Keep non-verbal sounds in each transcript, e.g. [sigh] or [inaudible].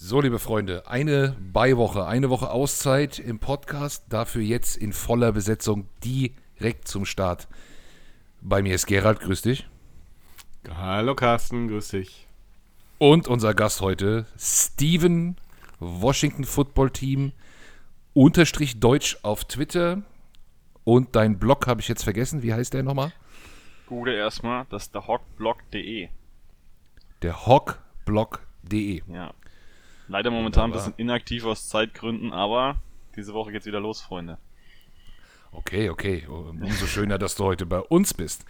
So, liebe Freunde, eine Beiwoche, eine Woche Auszeit im Podcast, dafür jetzt in voller Besetzung direkt zum Start. Bei mir ist Gerald, grüß dich. Hallo Carsten, grüß dich. Und unser Gast heute, Steven, Washington Football Team, unterstrich Deutsch auf Twitter. Und dein Blog habe ich jetzt vergessen, wie heißt der nochmal? Google erstmal, das ist der hockblog.de. Der hockblog.de. Ja, Leider momentan ein bisschen inaktiv aus Zeitgründen, aber diese Woche geht's wieder los, Freunde. Okay, okay. Umso schöner, dass du heute bei uns bist.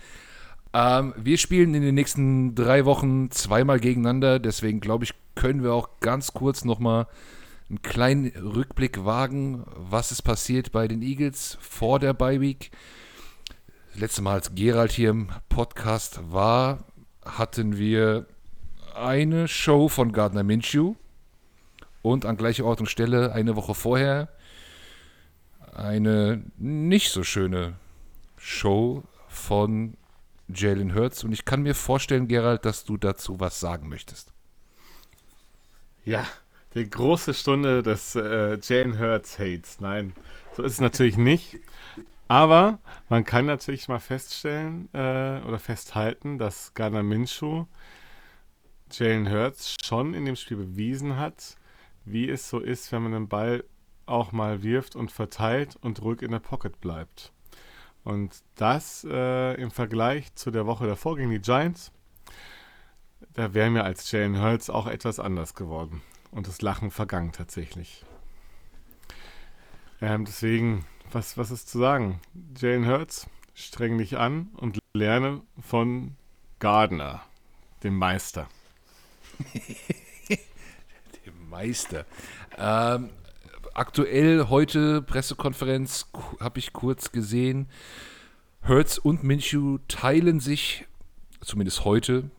Ähm, wir spielen in den nächsten drei Wochen zweimal gegeneinander, deswegen glaube ich, können wir auch ganz kurz nochmal einen kleinen Rückblick wagen, was ist passiert bei den Eagles vor der Bye Week. Letztes Mal, als Gerald hier im Podcast war, hatten wir eine Show von Gardner Minshew und an gleicher Ort und Stelle eine Woche vorher eine nicht so schöne Show von Jalen Hurts. Und ich kann mir vorstellen, Gerald, dass du dazu was sagen möchtest. Ja, die große Stunde des äh, Jalen Hurts Hates. Nein, so ist es natürlich [laughs] nicht. Aber man kann natürlich mal feststellen äh, oder festhalten, dass Ghana Minshew Jalen Hurts schon in dem Spiel bewiesen hat, wie es so ist, wenn man den Ball auch mal wirft und verteilt und ruhig in der Pocket bleibt. Und das äh, im Vergleich zu der Woche davor gegen die Giants, da wäre mir als Jalen Hurts auch etwas anders geworden. Und das Lachen vergangen tatsächlich. Ähm, deswegen, was, was ist zu sagen? Jalen Hurts, streng dich an und lerne von Gardner, dem Meister. [laughs] Meister. Ähm, aktuell heute Pressekonferenz habe ich kurz gesehen. Hertz und Minshew teilen sich, zumindest heute,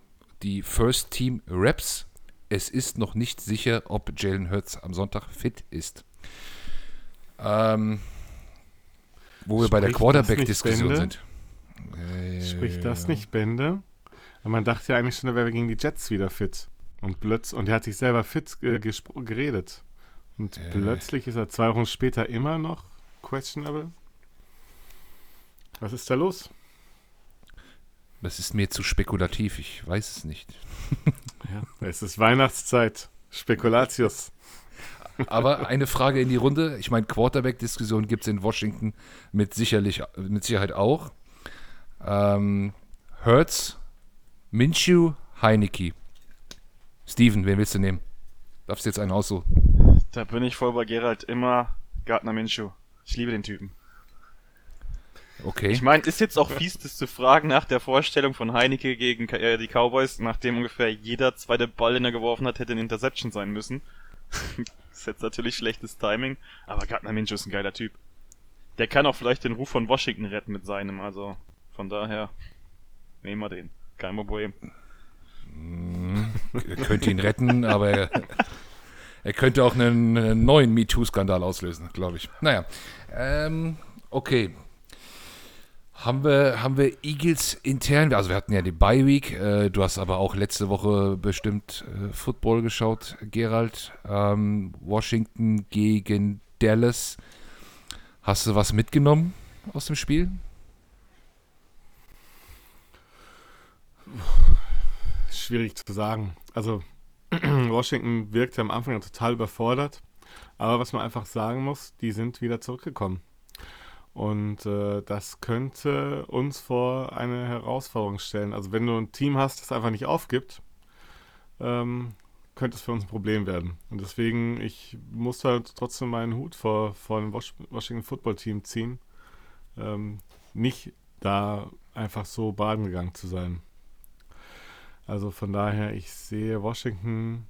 die First Team Reps. Es ist noch nicht sicher, ob Jalen Hurts am Sonntag fit ist. Ähm, wo wir bei der Quarterback-Diskussion sind. Spricht das nicht Bände? Man dachte ja eigentlich schon, er wäre gegen die Jets wieder fit. Und plötzlich, und er hat sich selber fit äh, geredet. Und äh. plötzlich ist er zwei Wochen später immer noch questionable. Was ist da los? Das ist mir zu spekulativ, ich weiß es nicht. ja, es ist Weihnachtszeit. Spekulatius. Aber eine Frage in die Runde. Ich meine, Quarterback-Diskussion gibt es in Washington mit, sicherlich, mit Sicherheit auch. Ähm, Hertz, Minshew, Heineke. Steven, wen willst du nehmen? Darfst du jetzt einen aussuchen? Da bin ich voll bei Gerald immer Gardner Minshew. Ich liebe den Typen. Okay. Ich meine, ist jetzt auch fies, das zu fragen nach der Vorstellung von Heineke gegen äh, die Cowboys, nachdem ungefähr jeder zweite Ball, den er geworfen hat, hätte ein Interception sein müssen. [laughs] ist jetzt natürlich schlechtes Timing, aber Gardner Minshew ist ein geiler Typ. Der kann auch vielleicht den Ruf von Washington retten mit seinem, also von daher nehmen wir den. Kein Problem. Er könnte ihn retten, aber er, könnte auch einen, neuen MeToo-Skandal auslösen, glaube ich. Naja, ähm, okay. Haben wir, haben wir Eagles intern, also wir hatten ja die Bye Week, äh, du hast aber auch letzte Woche bestimmt äh, Football geschaut, Gerald. Ähm, Washington gegen Dallas. Hast du was mitgenommen aus dem Spiel? Schwierig zu sagen. Also [clears throat] Washington wirkte am Anfang total überfordert. Aber was man einfach sagen muss, die sind wieder zurückgekommen. Und äh, das könnte uns vor eine Herausforderung stellen. Also wenn du ein Team hast, das einfach nicht aufgibt, ähm, könnte es für uns ein Problem werden. Und deswegen, ich muss halt trotzdem meinen Hut vor, vor dem Washington Football Team ziehen. Ähm, nicht da einfach so baden gegangen zu sein. Also von daher, ich sehe Washington,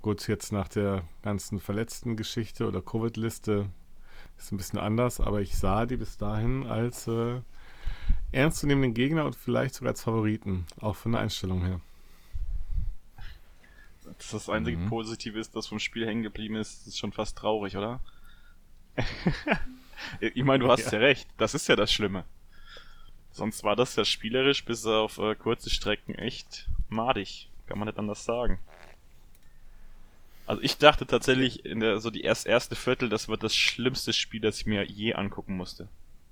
gut, jetzt nach der ganzen verletzten Geschichte oder Covid-Liste ist ein bisschen anders, aber ich sah die bis dahin als äh, ernstzunehmenden Gegner und vielleicht sogar als Favoriten, auch von der Einstellung her. Dass das einzige mhm. Positive ist, das vom Spiel hängen geblieben ist, ist schon fast traurig, oder? [laughs] ich meine, du hast ja. ja recht, das ist ja das Schlimme. Sonst war das ja spielerisch bis auf äh, kurze Strecken echt madig. Kann man nicht anders sagen. Also ich dachte tatsächlich in der so die erst, erste Viertel, das wird das schlimmste Spiel, das ich mir je angucken musste.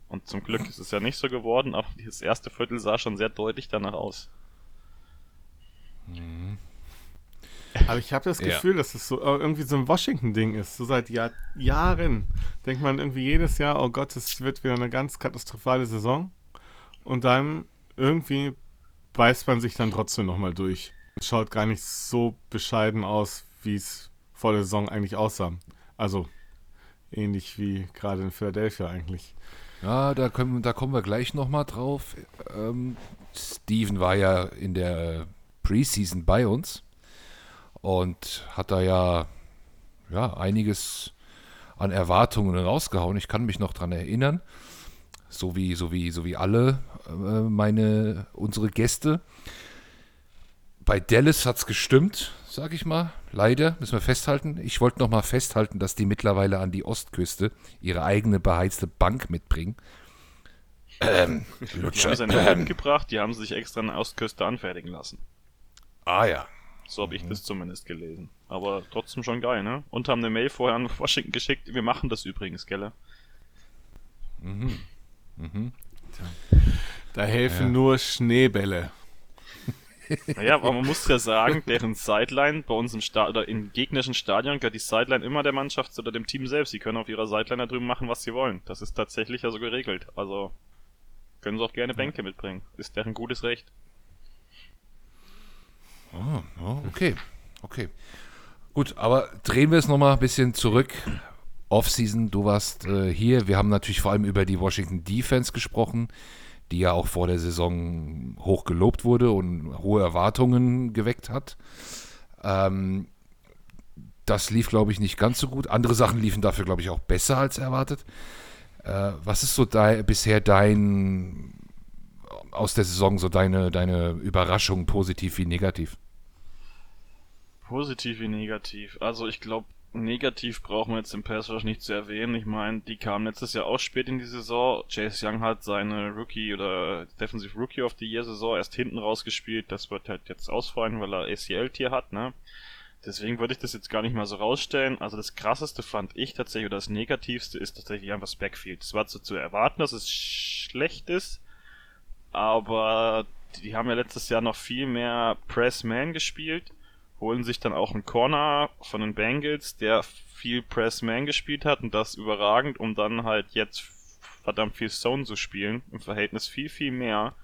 Und zum Glück ist es ja nicht so geworden, aber das erste Viertel sah schon sehr deutlich danach aus. Aber ich habe das [laughs] Ja. Gefühl, dass es so äh, irgendwie so ein Washington-Ding ist. So seit Jahr, Jahren denkt man irgendwie jedes Jahr, oh Gott, es wird wieder eine ganz katastrophale Saison. Und dann irgendwie beißt man sich dann trotzdem nochmal durch. Schaut gar nicht so bescheiden aus, wie es vor der Saison eigentlich aussah. Also ähnlich wie gerade in Philadelphia eigentlich. Ja, da, können, da kommen wir gleich nochmal drauf. Ähm, Steven war ja in der Preseason bei uns und hat da ja, ja einiges an Erwartungen rausgehauen. Ich kann mich noch dran erinnern, so wie, so wie, so wie alle meine, unsere Gäste. Bei Dallas hat es gestimmt, sag ich mal. Leider, müssen wir festhalten. Ich wollte noch mal festhalten, dass die mittlerweile an die Ostküste ihre eigene beheizte Bank mitbringen. Ähm, Die haben sie nicht mitgebracht, die haben sie sich extra an der Ostküste anfertigen lassen. Ah ja. So habe ich das zumindest gelesen. Aber trotzdem schon geil, ne? Und haben eine Mail vorher an Washington geschickt. Wir machen das übrigens, gell? Da helfen Ja. nur Schneebälle. Naja, aber man muss ja sagen, deren Sideline bei uns im Sta oder im gegnerischen Stadion gehört die Sideline immer der Mannschaft oder dem Team selbst. Die können auf ihrer Sideline da drüben machen, was sie wollen. Das ist tatsächlich ja so geregelt. Also können sie auch gerne Bänke mitbringen. Ist deren gutes Recht. Oh, oh, okay. Okay. Gut, aber drehen wir es nochmal ein bisschen zurück. Offseason, du warst äh, hier. Wir haben natürlich vor allem über die Washington Defense gesprochen, die ja auch vor der Saison hoch gelobt wurde und hohe Erwartungen geweckt hat. Ähm, das lief, glaube ich, nicht ganz so gut. Andere Sachen liefen dafür, glaube ich, auch besser als erwartet. Äh, was ist so dei- bisher dein aus der Saison so deine, deine Überraschung, positiv wie negativ? Positiv wie negativ. Also ich glaube, negativ brauchen wir jetzt im Pass Rush nicht zu erwähnen. Ich meine, die kamen letztes Jahr auch spät in die Saison. Chase Young hat seine Rookie oder Defensive Rookie of the Year Saison erst hinten rausgespielt. Das wird halt jetzt ausfallen, weil er ACL-Tier hat, ne? Deswegen würde ich das jetzt gar nicht mal so rausstellen. Also das krasseste fand ich tatsächlich, oder das negativste ist tatsächlich einfach das Backfield. Es war so zu erwarten, dass es schlecht ist, aber die haben ja letztes Jahr noch viel mehr Press-Man gespielt holen sich dann auch einen Corner von den Bengals, der viel Press-Man gespielt hat und das überragend, um dann halt jetzt verdammt viel Zone zu spielen. Im Verhältnis viel, viel mehr.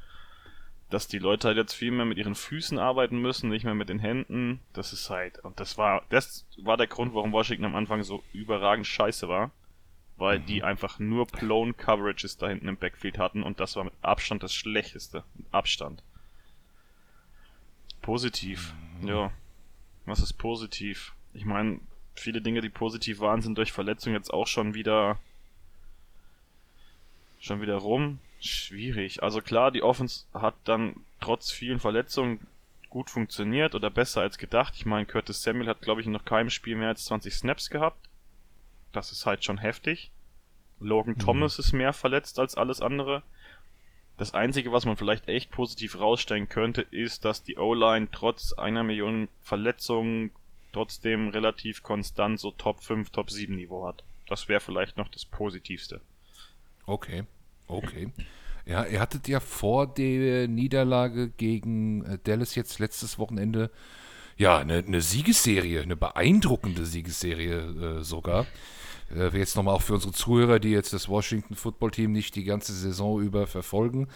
Dass die Leute halt jetzt viel mehr mit ihren Füßen arbeiten müssen, nicht mehr mit den Händen. Das ist halt, und das war, das war der Grund, warum Washington am Anfang so überragend scheiße war. Weil die einfach nur Blown Coverages da hinten im Backfield hatten und das war mit Abstand das schlechteste. Mit Abstand. Positiv. Ja. Was ist positiv? Ich meine, viele Dinge, die positiv waren, sind durch Verletzung jetzt auch schon wieder schon wieder rum. Schwierig. Also klar, die Offense hat dann trotz vielen Verletzungen gut funktioniert oder besser als gedacht. Ich meine, Curtis Samuel hat, glaube ich, in noch keinem Spiel mehr als 20 Snaps gehabt. Das ist halt schon heftig. Logan Thomas ist mehr verletzt als alles andere. Das Einzige, was man vielleicht echt positiv rausstellen könnte, ist, dass die O-Line trotz einer Million Verletzungen trotzdem relativ konstant so Top 5, Top 7 Niveau hat. Das wäre vielleicht noch das Positivste. Okay, okay. Ja, ihr hattet ja vor der Niederlage gegen äh, Dallas jetzt letztes Wochenende ja eine, eine Siegesserie, eine beeindruckende Siegesserie äh, sogar. Äh, jetzt nochmal auch für unsere Zuhörer, die jetzt das Washington Football Team nicht die ganze Saison über verfolgen.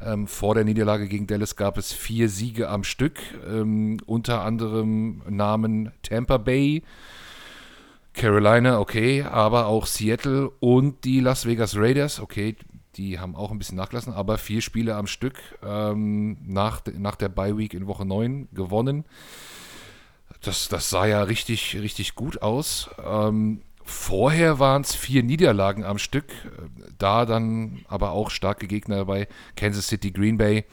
Ähm, vor der Niederlage gegen Dallas gab es vier Siege am Stück, ähm, unter anderem Namen Tampa Bay, Carolina, okay, aber auch Seattle und die Las Vegas Raiders, okay, die haben auch ein bisschen nachgelassen, aber vier Spiele am Stück ähm, nach, nach der Bye Week in Woche 9 gewonnen. Das, das sah ja richtig, richtig gut aus. Ähm, vorher waren es vier Niederlagen am Stück, da dann aber auch starke Gegner dabei. Kansas City, Green Bay,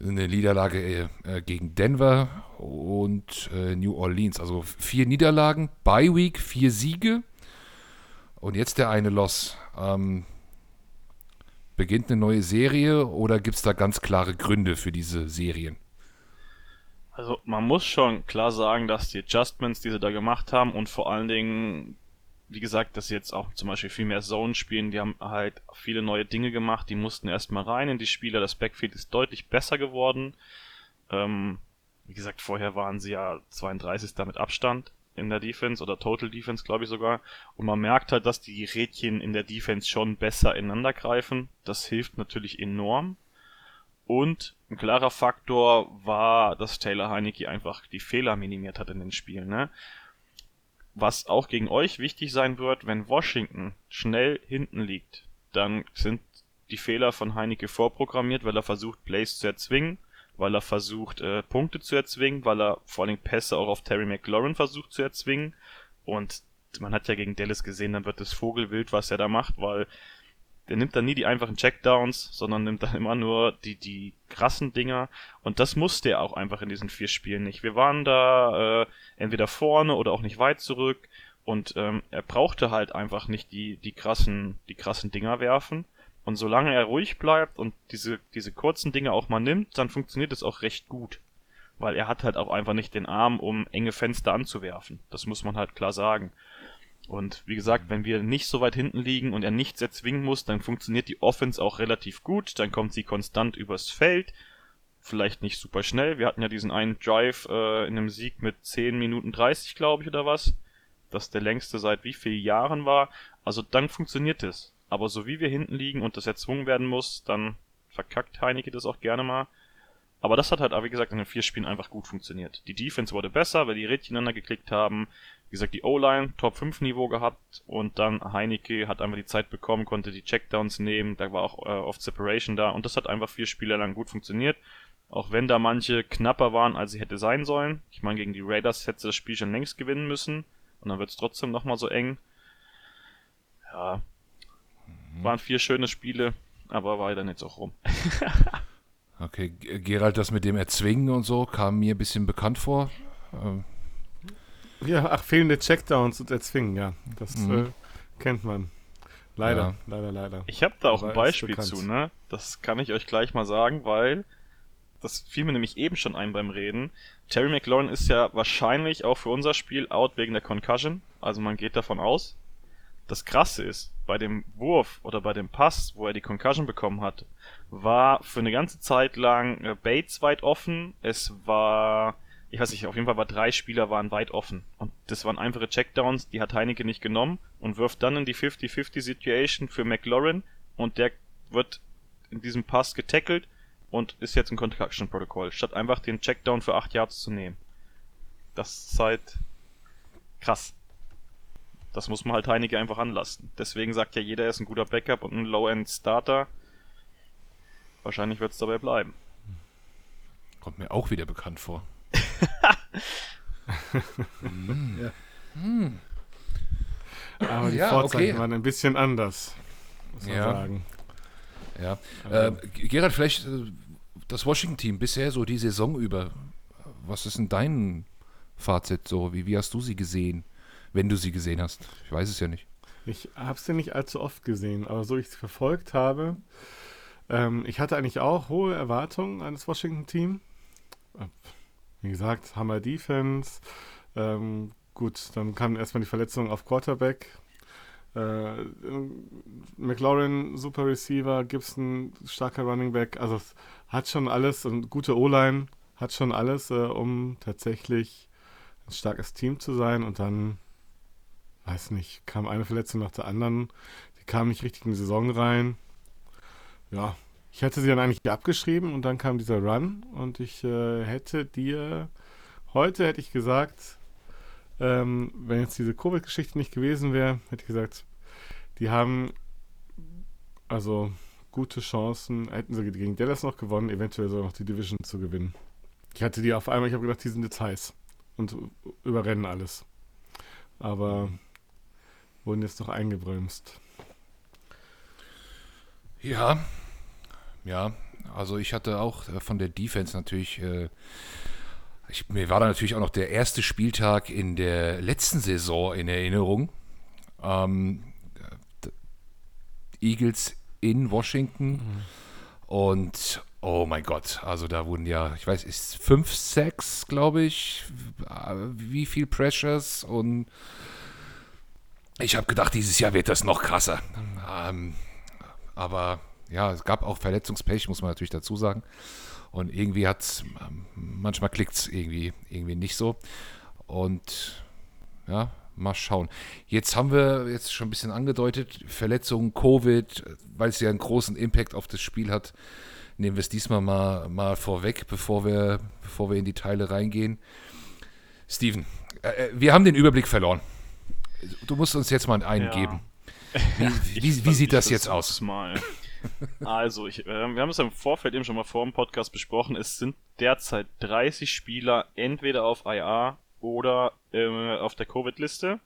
eine Niederlage äh, gegen Denver und äh, New Orleans. Also vier Niederlagen, Bye Week, vier Siege und jetzt der eine Loss. Ähm, beginnt eine neue Serie oder gibt es da ganz klare Gründe für diese Serien? Also man muss schon klar sagen, dass die Adjustments, die sie da gemacht haben und vor allen Dingen, wie gesagt, dass sie jetzt auch zum Beispiel viel mehr Zone spielen, die haben halt viele neue Dinge gemacht, die mussten erstmal rein in die Spieler, das Backfield ist deutlich besser geworden. Ähm, wie gesagt, vorher waren sie ja 32. mit Abstand in der Defense oder Total Defense, glaube ich sogar. Und man merkt halt, dass die Rädchen in der Defense schon besser ineinander greifen. Das hilft natürlich enorm. Und ein klarer Faktor war, dass Taylor Heinecke einfach die Fehler minimiert hat in den Spielen. Ne? Was auch gegen euch wichtig sein wird, wenn Washington schnell hinten liegt, dann sind die Fehler von Heinecke vorprogrammiert, weil er versucht, Plays zu erzwingen weil er versucht, äh, Punkte zu erzwingen, weil er vor allem Pässe auch auf Terry McLaurin versucht zu erzwingen. Und man hat ja gegen Dallas gesehen, dann wird es Vogelwild, was er da macht, weil der nimmt dann nie die einfachen Checkdowns, sondern nimmt dann immer nur die, die krassen Dinger. Und das musste er auch einfach in diesen vier Spielen nicht. Wir waren da äh, entweder vorne oder auch nicht weit zurück. Und ähm, er brauchte halt einfach nicht die, die krassen, die krassen Dinger werfen. Und solange er ruhig bleibt und diese, diese kurzen Dinge auch mal nimmt, dann funktioniert es auch recht gut. Weil er hat halt auch einfach nicht den Arm, um enge Fenster anzuwerfen. Das muss man halt klar sagen. Und wie gesagt, wenn wir nicht so weit hinten liegen und er nichts erzwingen muss, dann funktioniert die Offense auch relativ gut. Dann kommt sie konstant übers Feld. Vielleicht nicht super schnell. Wir hatten ja diesen einen Drive äh, in einem Sieg mit 10 Minuten 30, glaube ich, oder was. Das der längste seit wie vielen Jahren war. Also dann funktioniert es. Aber so wie wir hinten liegen und das erzwungen werden muss, dann verkackt Heineke das auch gerne mal. Aber das hat halt, wie gesagt, in den vier Spielen einfach gut funktioniert. Die Defense wurde besser, weil die Rädchen ineinander geklickt haben. Wie gesagt, die O-Line Top 5 Niveau gehabt und dann Heineke hat einfach die Zeit bekommen, konnte die Checkdowns nehmen, da war auch äh, oft Separation da und das hat einfach vier Spiele lang gut funktioniert. Auch wenn da manche knapper waren, als sie hätte sein sollen. Ich meine, gegen die Raiders hätte das Spiel schon längst gewinnen müssen und dann wird es trotzdem nochmal so eng. Ja, Mhm. Waren vier schöne Spiele, aber war dann jetzt auch rum. [laughs] okay, Gerald, das mit dem Erzwingen und so kam mir ein bisschen bekannt vor. Ähm. Ja, ach, fehlende Checkdowns und Erzwingen, ja. Das mhm. äh, kennt man. Leider, ja. leider, leider. Ich habe da auch ein Beispiel zu, ne? Das kann ich euch gleich mal sagen, weil das fiel mir nämlich eben schon ein beim Reden. Terry McLaurin ist ja wahrscheinlich auch für unser Spiel out wegen der Concussion. Also man geht davon aus. Das Krasse ist, bei dem Wurf oder bei dem Pass, wo er die Concussion bekommen hat, war für eine ganze Zeit lang äh, Bates weit offen. Es war, ich weiß nicht, auf jeden Fall war drei Spieler waren weit offen. Und das waren einfache Checkdowns, die hat Heineke nicht genommen und wirft dann in die 50-50 Situation für McLaurin und der wird in diesem Pass getackelt und ist jetzt ein Concussion-Protokoll, statt einfach den Checkdown für 8 Yards zu nehmen. Das ist halt krass. Das muss man halt Heineke einfach anlassen. Deswegen sagt ja jeder, er ist ein guter Backup und ein Low-End-Starter. Wahrscheinlich wird es dabei bleiben. Kommt mir auch wieder bekannt vor. Ja. mm. Aber die ja, Vorzeichen okay. waren ein bisschen anders, muss man ja. sagen. Ja. Äh, Gerhard, vielleicht äh, das Washington-Team bisher so die Saison über. Was ist denn dein Fazit so? Wie, wie hast du sie gesehen? wenn du sie gesehen hast. Ich weiß es ja nicht. Ich habe sie nicht allzu oft gesehen, aber so ich es verfolgt habe, ähm, ich hatte eigentlich auch hohe Erwartungen an das Washington-Team. Wie gesagt, Hammer Defense. Ähm, gut, dann kam erstmal die Verletzung auf Quarterback. Äh, McLaurin, super Receiver, Gibson, starker Running Back. Also es hat schon alles und gute O-Line hat schon alles, äh, um tatsächlich ein starkes Team zu sein. Und dann weiß nicht, kam eine Verletzung nach der anderen. Die kam nicht richtig in die Saison rein. Ja, ich hätte sie dann eigentlich abgeschrieben und dann kam dieser Run und ich äh, hätte dir, heute hätte ich gesagt, ähm, wenn jetzt diese Covid-Geschichte nicht gewesen wäre, hätte ich gesagt, die haben also gute Chancen, hätten sie gegen Dallas noch gewonnen, eventuell sogar noch die Division zu gewinnen. Ich hatte die auf einmal, ich habe gedacht, die sind jetzt heiß und überrennen alles. Aber wurden jetzt noch eingebremst. Ja, ja, also ich hatte auch äh, von der Defense natürlich, äh, ich, mir war da natürlich auch noch der erste Spieltag in der letzten Saison in Erinnerung. Ähm, Eagles in Washington mhm. und Oh mein Gott, also da wurden ja, ich weiß, ist fünf Sacks, glaube ich, wie viel Pressures und ich habe gedacht, dieses Jahr wird das noch krasser. Ähm, aber ja, es gab auch Verletzungspech, muss man natürlich dazu sagen. Und irgendwie hat es, ähm, manchmal klickt es irgendwie, irgendwie nicht so. Und ja, mal schauen. Jetzt haben wir jetzt schon ein bisschen angedeutet, Verletzungen, Covid, weil es ja einen großen Impact auf das Spiel hat, nehmen wir es diesmal mal, mal vorweg, bevor wir, bevor wir in die Teile reingehen. Steven, äh, äh wir haben den Überblick verloren. Du musst uns jetzt mal einen ja. geben. [laughs] Wie, wie, wie sieht das jetzt aus? Mal. Also, ich, äh, wir haben es im Vorfeld eben schon mal vor dem Podcast besprochen. Es sind derzeit 30 Spieler entweder auf IA oder äh, auf der Covid-Liste.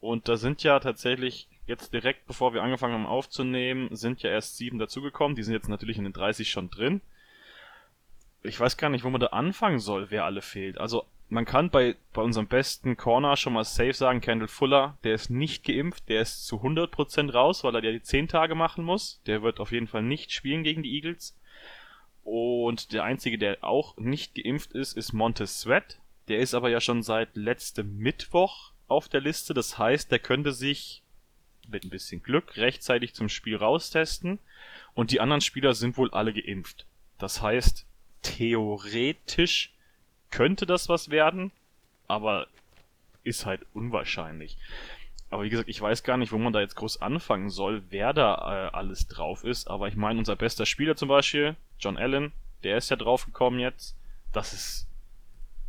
Und da sind ja tatsächlich jetzt direkt, bevor wir angefangen haben aufzunehmen, sind ja erst sieben dazugekommen. Die sind jetzt natürlich in den 30 schon drin. Ich weiß gar nicht, wo man da anfangen soll, wer alle fehlt. Also man kann bei, bei unserem besten Corner schon mal safe sagen, Kendall Fuller, der ist nicht geimpft, der ist zu 100% raus, weil er ja die 10 Tage machen muss. Der wird auf jeden Fall nicht spielen gegen die Eagles. Und der einzige, der auch nicht geimpft ist, ist Montez Sweat. Der ist aber ja schon seit letztem Mittwoch auf der Liste. Das heißt, der könnte sich mit ein bisschen Glück rechtzeitig zum Spiel raustesten. Und die anderen Spieler sind wohl alle geimpft. Das heißt, theoretisch könnte das was werden, aber ist halt unwahrscheinlich. Aber wie gesagt, ich weiß gar nicht, wo man da jetzt groß anfangen soll, wer da äh, alles drauf ist. Aber ich meine, unser bester Spieler zum Beispiel, John Allen, der ist ja drauf gekommen jetzt. Das ist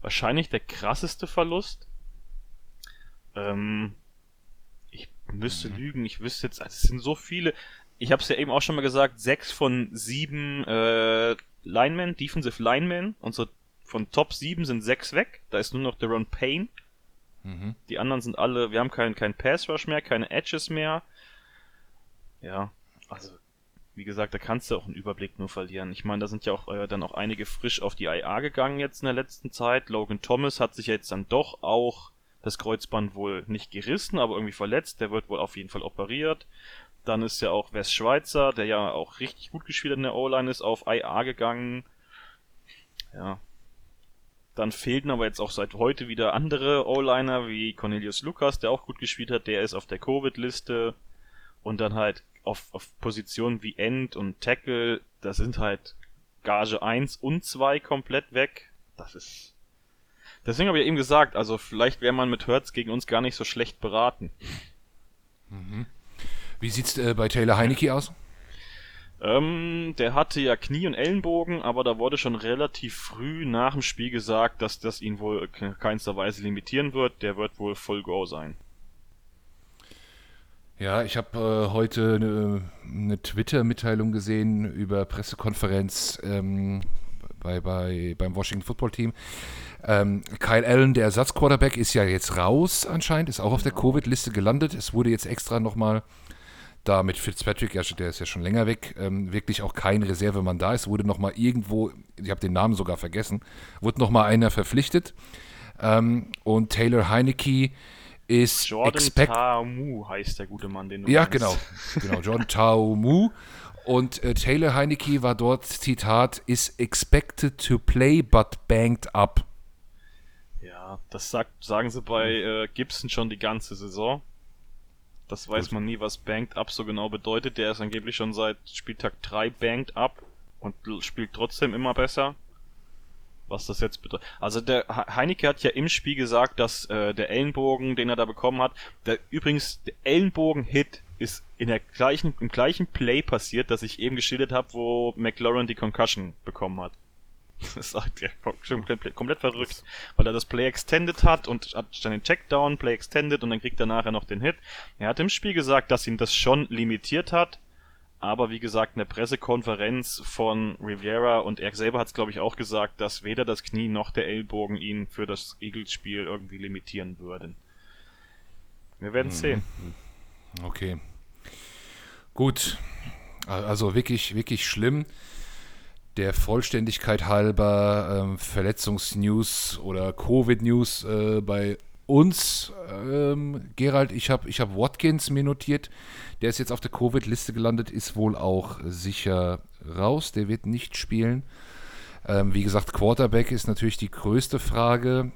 wahrscheinlich der krasseste Verlust. Ähm, ich müsste mhm. lügen, ich wüsste jetzt, also es sind so viele. Ich habe es ja eben auch schon mal gesagt, sechs von sieben äh, Linemen, Defensive Linemen, unsere von Top 7 sind 6 weg. Da ist nur noch Deron Payne. Mhm. Die anderen sind alle, wir haben keinen kein Pass Rush mehr, keine Edges mehr. Ja, also wie gesagt, da kannst du auch einen Überblick nur verlieren. Ich meine, da sind ja auch äh, dann auch einige frisch auf die IA gegangen jetzt in der letzten Zeit. Logan Thomas hat sich jetzt dann doch auch das Kreuzband wohl nicht gerissen, aber irgendwie verletzt. Der wird wohl auf jeden Fall operiert. Dann ist ja auch Wes Schweizer, der ja auch richtig gut gespielt in der O-Line ist, auf IA gegangen. Ja, dann fehlten aber jetzt auch seit heute wieder andere O-Liner wie Cornelius Lucas, der auch gut gespielt hat, der ist auf der Covid-Liste. Und dann halt auf, auf Positionen wie End und Tackle, da sind halt Gage 1 und 2 komplett weg. Das ist. Deswegen habe ich eben gesagt, also vielleicht wäre man mit Hertz gegen uns gar nicht so schlecht beraten. Mhm. Wie sieht's äh, bei Taylor Heinecke aus? Ähm, der hatte ja Knie und Ellenbogen, aber da wurde schon relativ früh nach dem Spiel gesagt, dass das ihn wohl keinster Weise limitieren wird. Der wird wohl Full Go sein. Ja, ich habe äh, heute eine, eine Twitter-Mitteilung gesehen über Pressekonferenz ähm, bei, bei, beim Washington Football Team. Ähm, Kyle Allen, der Ersatzquarterback, ist ja jetzt raus anscheinend, ist auch auf der Covid-Liste gelandet. Es wurde jetzt extra nochmal da mit Fitzpatrick, der ist ja schon länger weg, ähm, wirklich auch kein Reservemann da ist, wurde nochmal irgendwo, ich habe den Namen sogar vergessen, wurde nochmal einer verpflichtet. Ähm, und Taylor Heinecke ist Jordan Taumu heißt der gute Mann, den du Ja, genau. [laughs] genau, Jordan Taumu. Und äh, Taylor Heinecke war dort, Zitat, is expected to play but banked up. Ja, das sagt, sagen sie bei äh, Gibson schon die ganze Saison. Das weiß Gut. man nie, was Banked Up so genau bedeutet. Der ist angeblich schon seit Spieltag 3 Banked Up und spielt trotzdem immer besser. Was das jetzt bedeutet. Also der Heineke hat ja im Spiel gesagt, dass äh, der Ellenbogen, den er da bekommen hat, der übrigens der Ellenbogen-Hit ist in der gleichen, im gleichen Play passiert, das ich eben geschildert habe, wo McLaurin die Concussion bekommen hat. [laughs] Das ist ja komplett, komplett verrückt, weil er das Play Extended hat und hat dann den Checkdown, Play Extended und dann kriegt er nachher noch den Hit. Er hat im Spiel gesagt, dass ihn das schon limitiert hat, aber wie gesagt, in der Pressekonferenz von Riviera und er selber hat es glaube ich auch gesagt, dass weder das Knie noch der Ellbogen ihn für das Eagles-Spiel irgendwie limitieren würden. Wir werden es mhm. sehen. Okay. Gut. Also wirklich, wirklich schlimm der Vollständigkeit halber ähm, Verletzungsnews oder Covid-News äh, bei uns. Ähm, Gerald, ich habe ich hab Watkins mir notiert. Der ist jetzt auf der Covid-Liste gelandet, ist wohl auch sicher raus, der wird nicht spielen. Ähm, wie gesagt, Quarterback ist natürlich die größte Frage.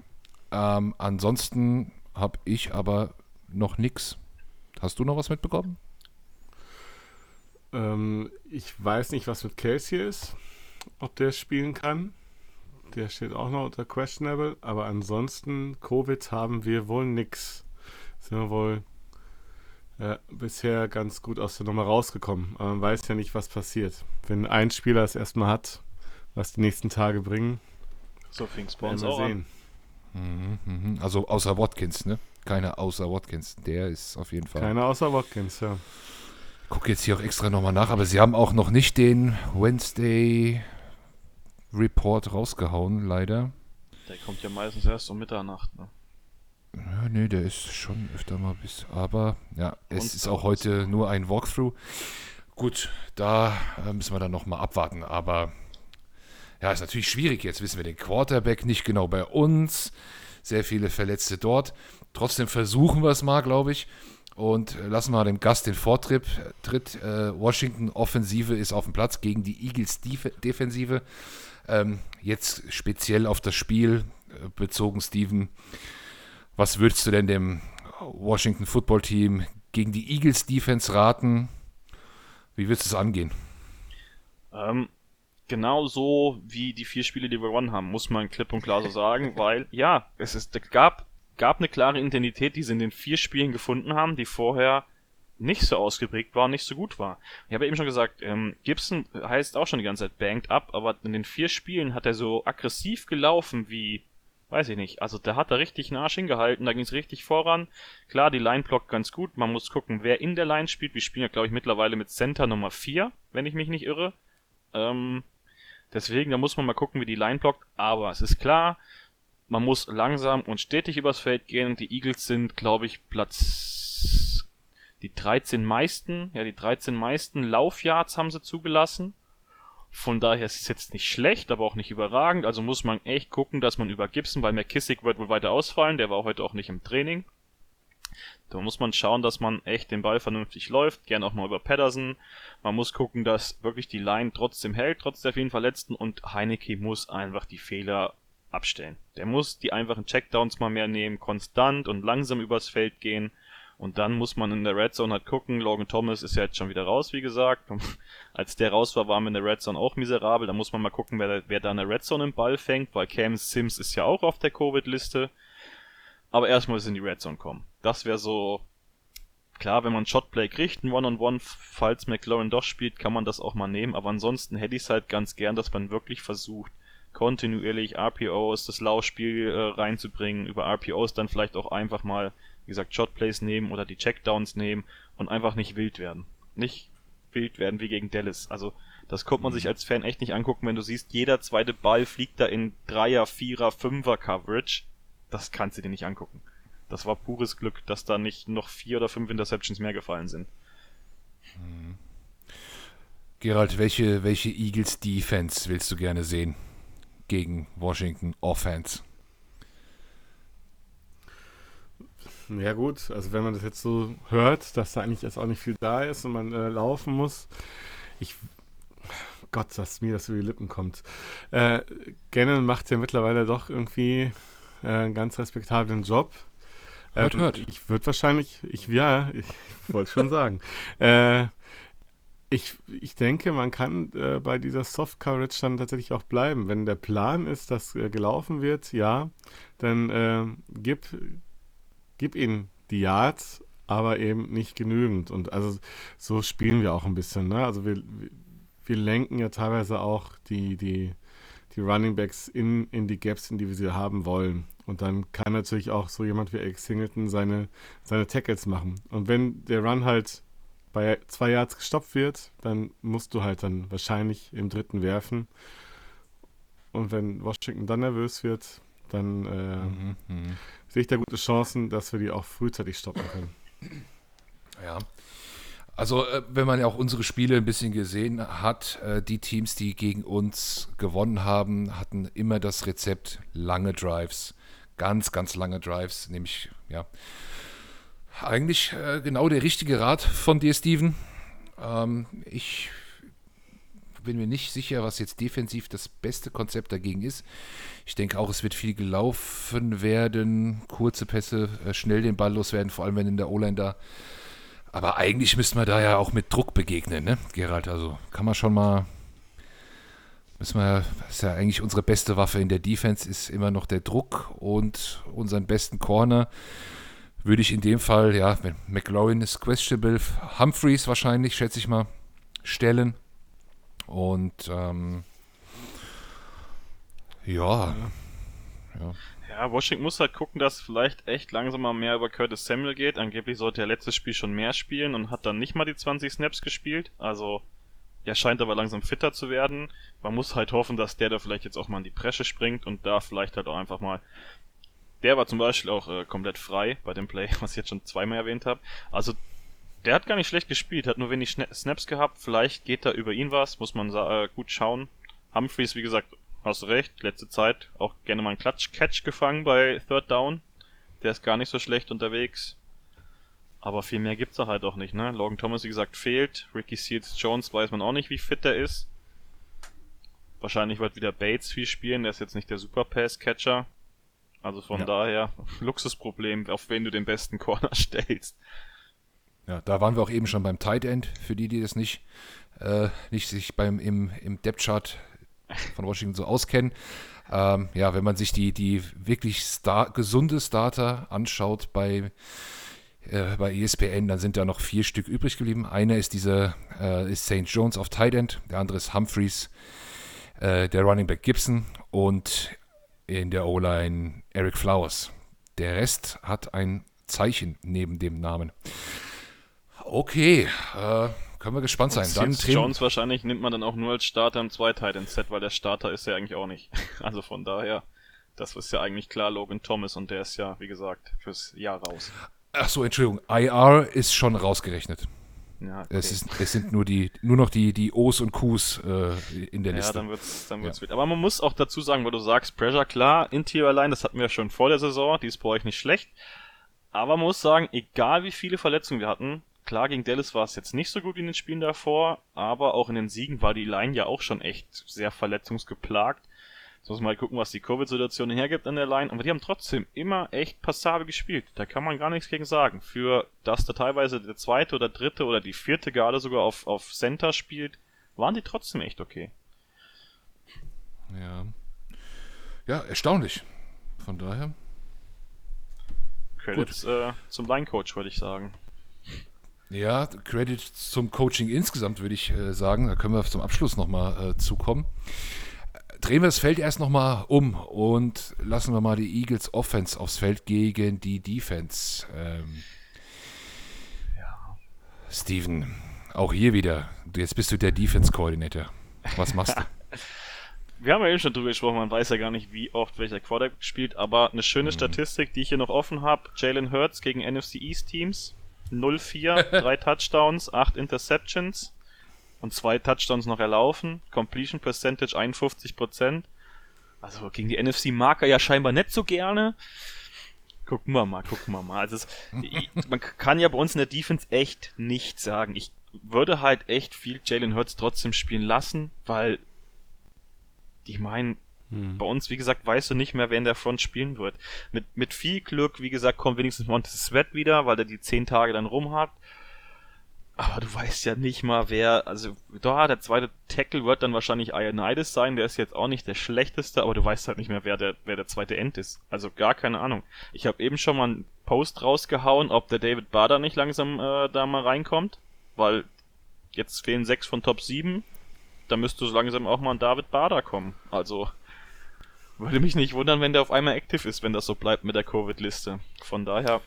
Ähm, ansonsten habe ich aber noch nichts. Hast du noch was mitbekommen? Ähm, ich weiß nicht, was mit Casey ist, ob der spielen kann. Der steht auch noch unter questionable, aber ansonsten Covid haben wir wohl nichts. Sind wir wohl äh, bisher ganz gut aus der Nummer rausgekommen. Aber man weiß ja nicht, was passiert. Wenn ein Spieler es erstmal hat, was die nächsten Tage bringen, So fing es bei uns an. sehen. Mhm, mhm. Also außer Watkins, ne? Keiner außer Watkins. Der ist auf jeden Fall. Keiner außer Watkins, ja. Gucke jetzt hier auch extra nochmal nach, aber sie haben auch noch nicht den Wednesday Report rausgehauen, leider. Der kommt ja meistens erst um Mitternacht. Ne? Ja, nee, der ist schon öfter mal bis. Aber ja, es Und ist auch heute nur ein Walkthrough. Gut, da äh, müssen wir dann nochmal abwarten. Aber ja, ist natürlich schwierig. Jetzt wissen wir den Quarterback nicht genau bei uns. Sehr viele Verletzte dort. Trotzdem versuchen wir es mal, glaube ich. Und äh, lassen wir dem Gast den Vortritt. Tritt. Äh, Washington Offensive ist auf dem Platz gegen die Eagles Def Defensive. Ähm, jetzt speziell auf das Spiel äh, bezogen, Steven. Was würdest du denn dem Washington Football Team gegen die Eagles Defense raten? Wie würdest du es angehen? Ähm, genau so wie die vier Spiele, die wir gewonnen haben, muss man klipp und klar so sagen, weil ja, es ist, es gab, gab eine klare Identität, die sie in den vier Spielen gefunden haben, die vorher nicht so ausgeprägt war, nicht so gut war. Ich habe ja eben schon gesagt, ähm, Gibson heißt auch schon die ganze Zeit banked up, aber in den vier Spielen hat er so aggressiv gelaufen wie, weiß ich nicht, also da hat er richtig einen Arsch hingehalten, da ging es richtig voran. Klar, die Line blockt ganz gut, man muss gucken, wer in der Line spielt. Wir spielen ja, glaube ich, mittlerweile mit Center Nummer 4, wenn ich mich nicht irre. Ähm, deswegen, da muss man mal gucken, wie die Line blockt. Aber es ist klar, man muss langsam und stetig übers Feld gehen. Die Eagles sind, glaube ich, Platz die 13 meisten, ja, die 13 meisten Laufyards haben sie zugelassen. Von daher ist es jetzt nicht schlecht, aber auch nicht überragend. Also muss man echt gucken, dass man über Gibson, weil McKissick wird wohl weiter ausfallen. Der war heute auch nicht im Training. Da muss man schauen, dass man echt den Ball vernünftig läuft. Gern auch mal über Patterson. Man muss gucken, dass wirklich die Line trotzdem hält, trotz der vielen Verletzten. Und Heineke muss einfach die Fehler abstellen. Der muss die einfachen Checkdowns mal mehr nehmen, konstant und langsam übers Feld gehen. Und dann muss man in der Red Zone halt gucken. Logan Thomas ist ja jetzt schon wieder raus, wie gesagt. [laughs] Als der raus war, waren wir in der Red Zone auch miserabel. Da muss man mal gucken, wer, wer da in der Red Zone den Ball fängt, weil Cam Sims ist ja auch auf der Covid-Liste. Aber erstmal müssen in die Red Zone kommen. Das wäre so. Klar, wenn man Shotplay kriegt, ein One-on-One, falls McLaurin doch spielt, kann man das auch mal nehmen. Aber ansonsten hätte ich es halt ganz gern, dass man wirklich versucht, kontinuierlich RPOs, das Laufspiel äh, reinzubringen, über RPOs dann vielleicht auch einfach mal, wie gesagt, Shotplays nehmen oder die Checkdowns nehmen und einfach nicht wild werden. Nicht wild werden wie gegen Dallas. Also, das kommt man sich als Fan echt nicht angucken, wenn du siehst, jeder zweite Ball fliegt da in Dreier, Vierer, Fünfer Coverage. Das kannst du dir nicht angucken. Das war pures Glück, dass da nicht noch vier oder fünf Interceptions mehr gefallen sind. Gerald, welche, welche Eagles Defense willst du gerne sehen gegen Washington Offense? Ja gut, also wenn man das jetzt so hört, dass da eigentlich jetzt auch nicht viel da ist und man äh, laufen muss, ich Gott, dass mir das über die Lippen kommt. Äh, Gannon macht ja mittlerweile doch irgendwie äh, einen ganz respektablen Job. Äh, Hört, hört. Ich würde wahrscheinlich, ich ja, ich wollte schon sagen. [laughs] Äh, ich, ich denke, man kann äh, bei dieser Soft Coverage dann tatsächlich auch bleiben. Wenn der Plan ist, dass äh, gelaufen wird, ja, dann äh, gib, gib ihnen die Yards, aber eben nicht genügend. Und also so spielen wir auch ein bisschen. Ne? Also wir, wir lenken ja teilweise auch die, die, die Running Backs in, in die Gaps, in die wir sie haben wollen. Und dann kann natürlich auch so jemand wie X Singleton seine, seine Tackles machen. Und wenn der Run halt bei zwei Yards gestoppt wird, dann musst du halt dann wahrscheinlich im dritten werfen. Und wenn Washington dann nervös wird, dann äh, Mhm, mhm. sehe ich da gute Chancen, dass wir die auch frühzeitig stoppen können. Ja. Also, äh, wenn man ja auch unsere Spiele ein bisschen gesehen hat, äh, die Teams, die gegen uns gewonnen haben, hatten immer das Rezept lange Drives. Ganz, ganz lange Drives. Nämlich, ja, eigentlich äh, genau der richtige Rat von dir, Steven. Ähm, ich bin mir nicht sicher, was jetzt defensiv das beste Konzept dagegen ist. Ich denke auch, es wird viel gelaufen werden, kurze Pässe, äh, schnell den Ball loswerden, vor allem wenn in der O-Line da. Aber eigentlich müssten wir da ja auch mit Druck begegnen, ne, Gerald? Also kann man schon mal. Müssen wir, das ist ja eigentlich unsere beste Waffe in der Defense, ist immer noch der Druck und unseren besten Corner würde ich in dem Fall, ja, McLaurin ist questionable, Humphreys wahrscheinlich, schätze ich mal, stellen. Und ähm, ja. ja. Ja, Washington muss halt gucken, dass vielleicht echt langsam mal mehr über Curtis Samuel geht. Angeblich sollte er letztes Spiel schon mehr spielen und hat dann nicht mal die 20 Snaps gespielt. Also, er scheint aber langsam fitter zu werden. Man muss halt hoffen, dass der da vielleicht jetzt auch mal in die Presche springt und da vielleicht halt auch einfach mal der war zum Beispiel auch äh, komplett frei bei dem Play, [laughs] was ich jetzt schon zweimal erwähnt habe. Also der hat gar nicht schlecht gespielt, hat nur wenig Snaps gehabt. Vielleicht geht da über ihn was, muss man äh, gut schauen. Humphreys, wie gesagt, hast recht, letzte Zeit auch gerne mal einen Clutch-Catch gefangen bei Third Down. Der ist gar nicht so schlecht unterwegs. Aber viel mehr gibt's da halt auch nicht, ne? Logan Thomas, wie gesagt, fehlt. Ricky Seals Jones weiß man auch nicht, wie fit der ist. Wahrscheinlich wird wieder Bates viel spielen, der ist jetzt nicht der Super Pass-Catcher. Also von ja. daher, Luxusproblem, auf wen du den besten Corner [laughs] stellst. Ja, da waren wir auch eben schon beim Tight End, für die, die das nicht, äh, nicht sich beim, im, im Depth-Chart von Washington so auskennen. Ähm, ja, wenn man sich die, die wirklich star gesunde Starter anschaut bei, äh, bei ESPN, dann sind da noch vier Stück übrig geblieben. Einer ist dieser, äh, ist St. Jones auf Tight End, der andere ist Humphreys, äh, der Running Back Gibson und in der O-Line Eric Flowers. Der Rest hat ein Zeichen neben dem Namen. Okay, äh, können wir gespannt sein. Dann Jones wahrscheinlich nimmt man dann auch nur als Starter im Zweiteil-Set, weil der Starter ist ja eigentlich auch nicht. [laughs] Also von daher, das ist ja eigentlich klar Logan Thomas und der ist ja, wie gesagt, fürs Jahr raus. Ach so, Entschuldigung, IR ist schon rausgerechnet. Ja, okay. es, ist, es sind nur, die, nur noch die, die O's und Q's äh, in der Liste. Ja, dann wird's, dann wird's ja. wild. Aber man muss auch dazu sagen, weil du sagst, Pressure, klar, Interior Line, das hatten wir schon vor der Saison, die ist bei euch nicht schlecht. Aber man muss sagen, egal wie viele Verletzungen wir hatten, klar, gegen Dallas war es jetzt nicht so gut wie in den Spielen davor, aber auch in den Siegen war die Line ja auch schon echt sehr verletzungsgeplagt. Jetzt muss man mal gucken, was die Covid-Situation hergibt an der Line. Aber die haben trotzdem immer echt passabel gespielt. Da kann man gar nichts gegen sagen. Für das da teilweise der zweite oder dritte oder die vierte Garde sogar auf, auf Center spielt, waren die trotzdem echt okay. Ja. Ja, erstaunlich. Von daher. Credits äh, zum Line-Coach, würde ich sagen. Ja, Credit zum Coaching insgesamt, würde ich äh, sagen. Da können wir zum Abschluss nochmal äh, zukommen drehen wir das Feld erst nochmal um und lassen wir mal die Eagles Offense aufs Feld gegen die Defense. Ähm, ja. Steven, auch hier wieder. Jetzt bist du der Defense-Koordinator. Was machst du? [laughs] wir haben ja eben schon drüber gesprochen, man weiß ja gar nicht, wie oft welcher Quarterback spielt, aber eine schöne mhm. Statistik, die ich hier noch offen habe: Jalen Hurts gegen NFC East Teams. 0-4, 3 [laughs] Touchdowns, 8 Interceptions und zwei Touchdowns noch erlaufen. Completion Percentage 51%. Also gegen die NFC mag er ja scheinbar nicht so gerne. Gucken wir mal, gucken wir mal. Also es, [laughs] man kann ja bei uns in der Defense echt nichts sagen. Ich würde halt echt viel Jalen Hurts trotzdem spielen lassen, weil ich meine, hm. bei uns, wie gesagt, weißt du nicht mehr, wer in der Front spielen wird. Mit, mit viel Glück, wie gesagt, kommt wenigstens Montez Sweat wieder, weil er die zehn Tage dann rum hat. Aber du weißt ja nicht mal, wer, also da, der zweite Tackle wird dann wahrscheinlich Ionides sein, der ist jetzt auch nicht der schlechteste, aber du weißt halt nicht mehr, wer der, wer der zweite End ist. Also gar keine Ahnung. Ich habe eben schon mal einen Post rausgehauen, ob der David Bader nicht langsam äh, da mal reinkommt, weil jetzt fehlen sechs von Top 7, da müsste so langsam auch mal ein David Bader kommen. Also würde mich nicht wundern, wenn der auf einmal aktiv ist, wenn das so bleibt mit der Covid-Liste. Von daher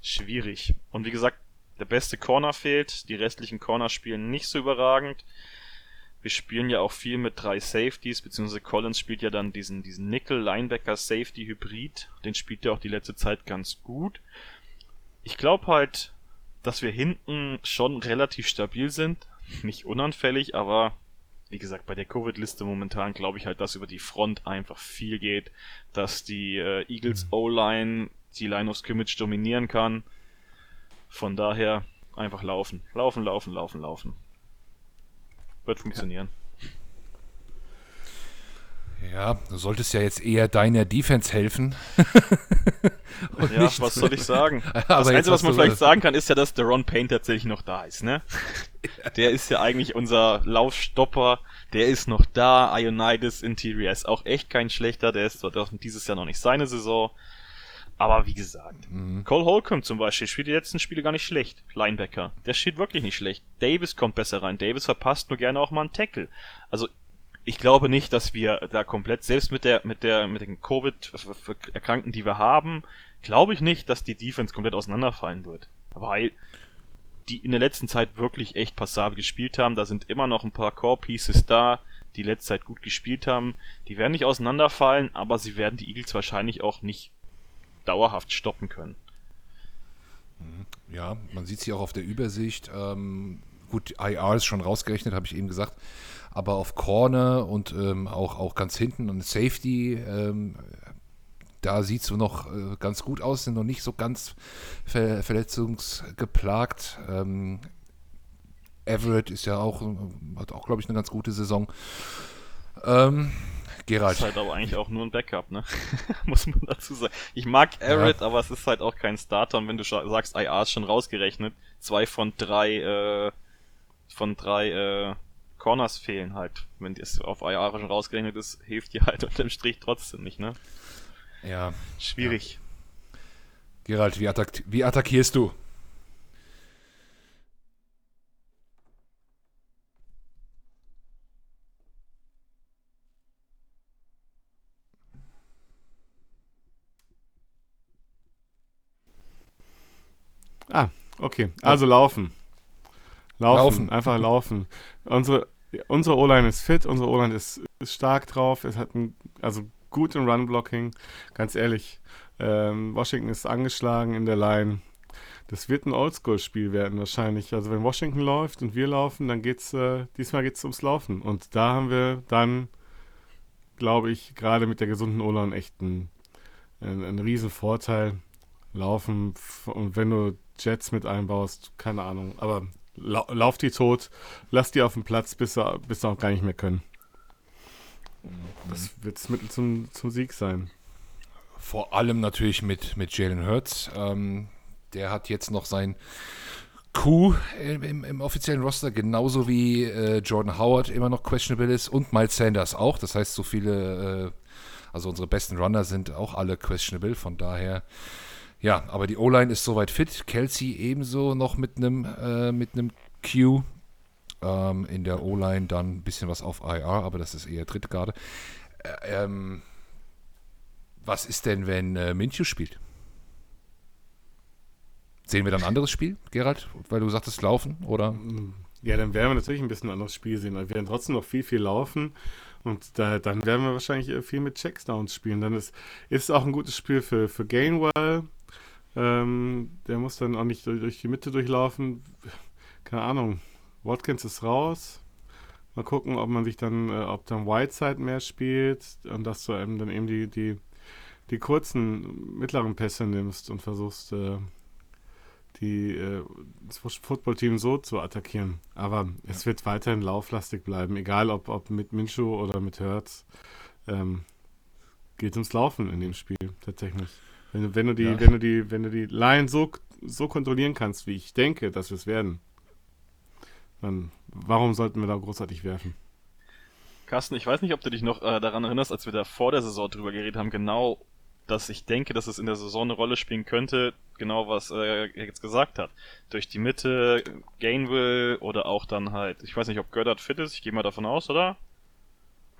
schwierig. Und wie gesagt, der beste Corner fehlt, die restlichen Corner spielen nicht so überragend. Wir spielen ja auch viel mit drei Safeties, beziehungsweise Collins spielt ja dann diesen, diesen Nickel-Linebacker-Safety-Hybrid. Den spielt er auch die letzte Zeit ganz gut. Ich glaube halt, dass wir hinten schon relativ stabil sind. Nicht unanfällig, aber wie gesagt, bei der Covid-Liste momentan glaube ich halt, dass über die Front einfach viel geht, dass die äh, Eagles mhm. O-Line die Line of Scrimmage dominieren kann. Von daher einfach laufen. Laufen, laufen, laufen, laufen. Wird funktionieren. Ja, du solltest ja jetzt eher deiner Defense helfen. [laughs] ja, nicht, was soll ich sagen? [laughs] das Einzige, was man vielleicht sagen kann, ist ja, dass Deron Payne tatsächlich noch da ist, ne? [laughs] Der ist ja eigentlich unser Laufstopper. Der ist noch da. Ionides Interior ist auch echt kein schlechter. Der ist zwar dieses Jahr noch nicht seine Saison. Aber wie gesagt, mhm. Cole Holcomb zum Beispiel spielt die letzten Spiele gar nicht schlecht. Linebacker. Der steht wirklich nicht schlecht. Davis kommt besser rein. Davis verpasst nur gerne auch mal einen Tackle. Also ich glaube nicht, dass wir da komplett, selbst mit der, mit der, mit den Covid-Erkrankten, die wir haben, glaube ich nicht, dass die Defense komplett auseinanderfallen wird. Weil die in der letzten Zeit wirklich echt passabel gespielt haben. Da sind immer noch ein paar Core-Pieces da, die letzte Zeit gut gespielt haben. Die werden nicht auseinanderfallen, aber sie werden die Eagles wahrscheinlich auch nicht dauerhaft stoppen können. Mhm. Ja, man sieht sie auch auf der Übersicht. Ähm, gut, IR ist schon rausgerechnet, habe ich eben gesagt aber auf Corner und ähm, auch, auch ganz hinten und Safety, ähm, da sieht es noch äh, ganz gut aus, sind noch nicht so ganz ver verletzungsgeplagt. Ähm, Everett ist ja auch, hat auch, glaube ich, eine ganz gute Saison. Ähm, Gerald. Ist halt aber eigentlich auch nur ein Backup, ne? [laughs] Muss man dazu sagen. Ich mag Everett, ja. aber es ist halt auch kein Starter und wenn du sagst, IA ist schon rausgerechnet, zwei von drei, äh, von drei, äh, Corners fehlen halt. Wenn das auf IR schon rausgerechnet ist, hilft dir halt [laughs] unterm Strich trotzdem nicht, ne? Ja. Schwierig. Ja. Gerald, wie, attack wie attackierst du? Ah, okay. Also laufen. Laufen, laufen. einfach laufen. Unsere, unsere O-Line ist fit, unsere O-Line ist, ist stark drauf, es hat ein, also gut im Run-Blocking, ganz ehrlich. Ähm, Washington ist angeschlagen in der Line. Das wird ein Oldschool-Spiel werden wahrscheinlich. Also wenn Washington läuft und wir laufen, dann geht's, äh, diesmal geht es ums Laufen. Und da haben wir dann, glaube ich, gerade mit der gesunden O-Line echt einen, einen, einen riesen Vorteil. Laufen und wenn du Jets mit einbaust, keine Ahnung. Aber La lauf die tot, lass die auf dem Platz, bis sie, bis sie auch gar nicht mehr können. Das wird das Mittel zum, zum Sieg sein. Vor allem natürlich mit, mit Jalen Hurts. Ähm, der hat jetzt noch sein Coup im, im, im offiziellen Roster, genauso wie äh, Jordan Howard immer noch questionable ist und Miles Sanders auch. Das heißt, so viele, äh, also unsere besten Runner sind auch alle questionable. Von daher ja, aber die O-Line ist soweit fit. Kelsey ebenso noch mit einem äh, mit einem Q. Ähm, in der O-Line dann ein bisschen was auf IR, aber das ist eher dritte Garde. Äh, ähm, was ist denn, wenn äh, Minshew spielt? Sehen wir dann ein anderes Spiel, Gerald? Weil du sagtest laufen, oder? Ja, dann werden wir natürlich ein bisschen ein anderes Spiel sehen. Wir werden trotzdem noch viel, viel laufen. Und da, dann werden wir wahrscheinlich äh, viel mit Checkdowns spielen. Dann ist es auch ein gutes Spiel für, für Gainwell. Ähm, der muss dann auch nicht durch die Mitte durchlaufen. Keine Ahnung. Watkins ist raus. Mal gucken, ob man sich dann, äh, ob dann Whiteside mehr spielt und dass du eben dann eben die, die, die kurzen, mittleren Pässe nimmst und versuchst, äh, die, äh, das Footballteam so zu attackieren. Aber ja. es wird weiterhin lauflastig bleiben, egal ob, ob mit Minshu oder mit Hertz. Ähm, geht ums Laufen in dem Spiel tatsächlich. Wenn, wenn, du die, ja. wenn du die, wenn du die Line so, so kontrollieren kannst, wie ich denke, dass wir es werden, dann warum sollten wir da großartig werfen? Carsten, ich weiß nicht, ob du dich noch äh, daran erinnerst, als wir da vor der Saison drüber geredet haben, genau, dass ich denke, dass es in der Saison eine Rolle spielen könnte, genau was äh, er jetzt gesagt hat. Durch die Mitte, Gainville oder auch dann halt, ich weiß nicht, ob Gördert fit ist, ich gehe mal davon aus, oder?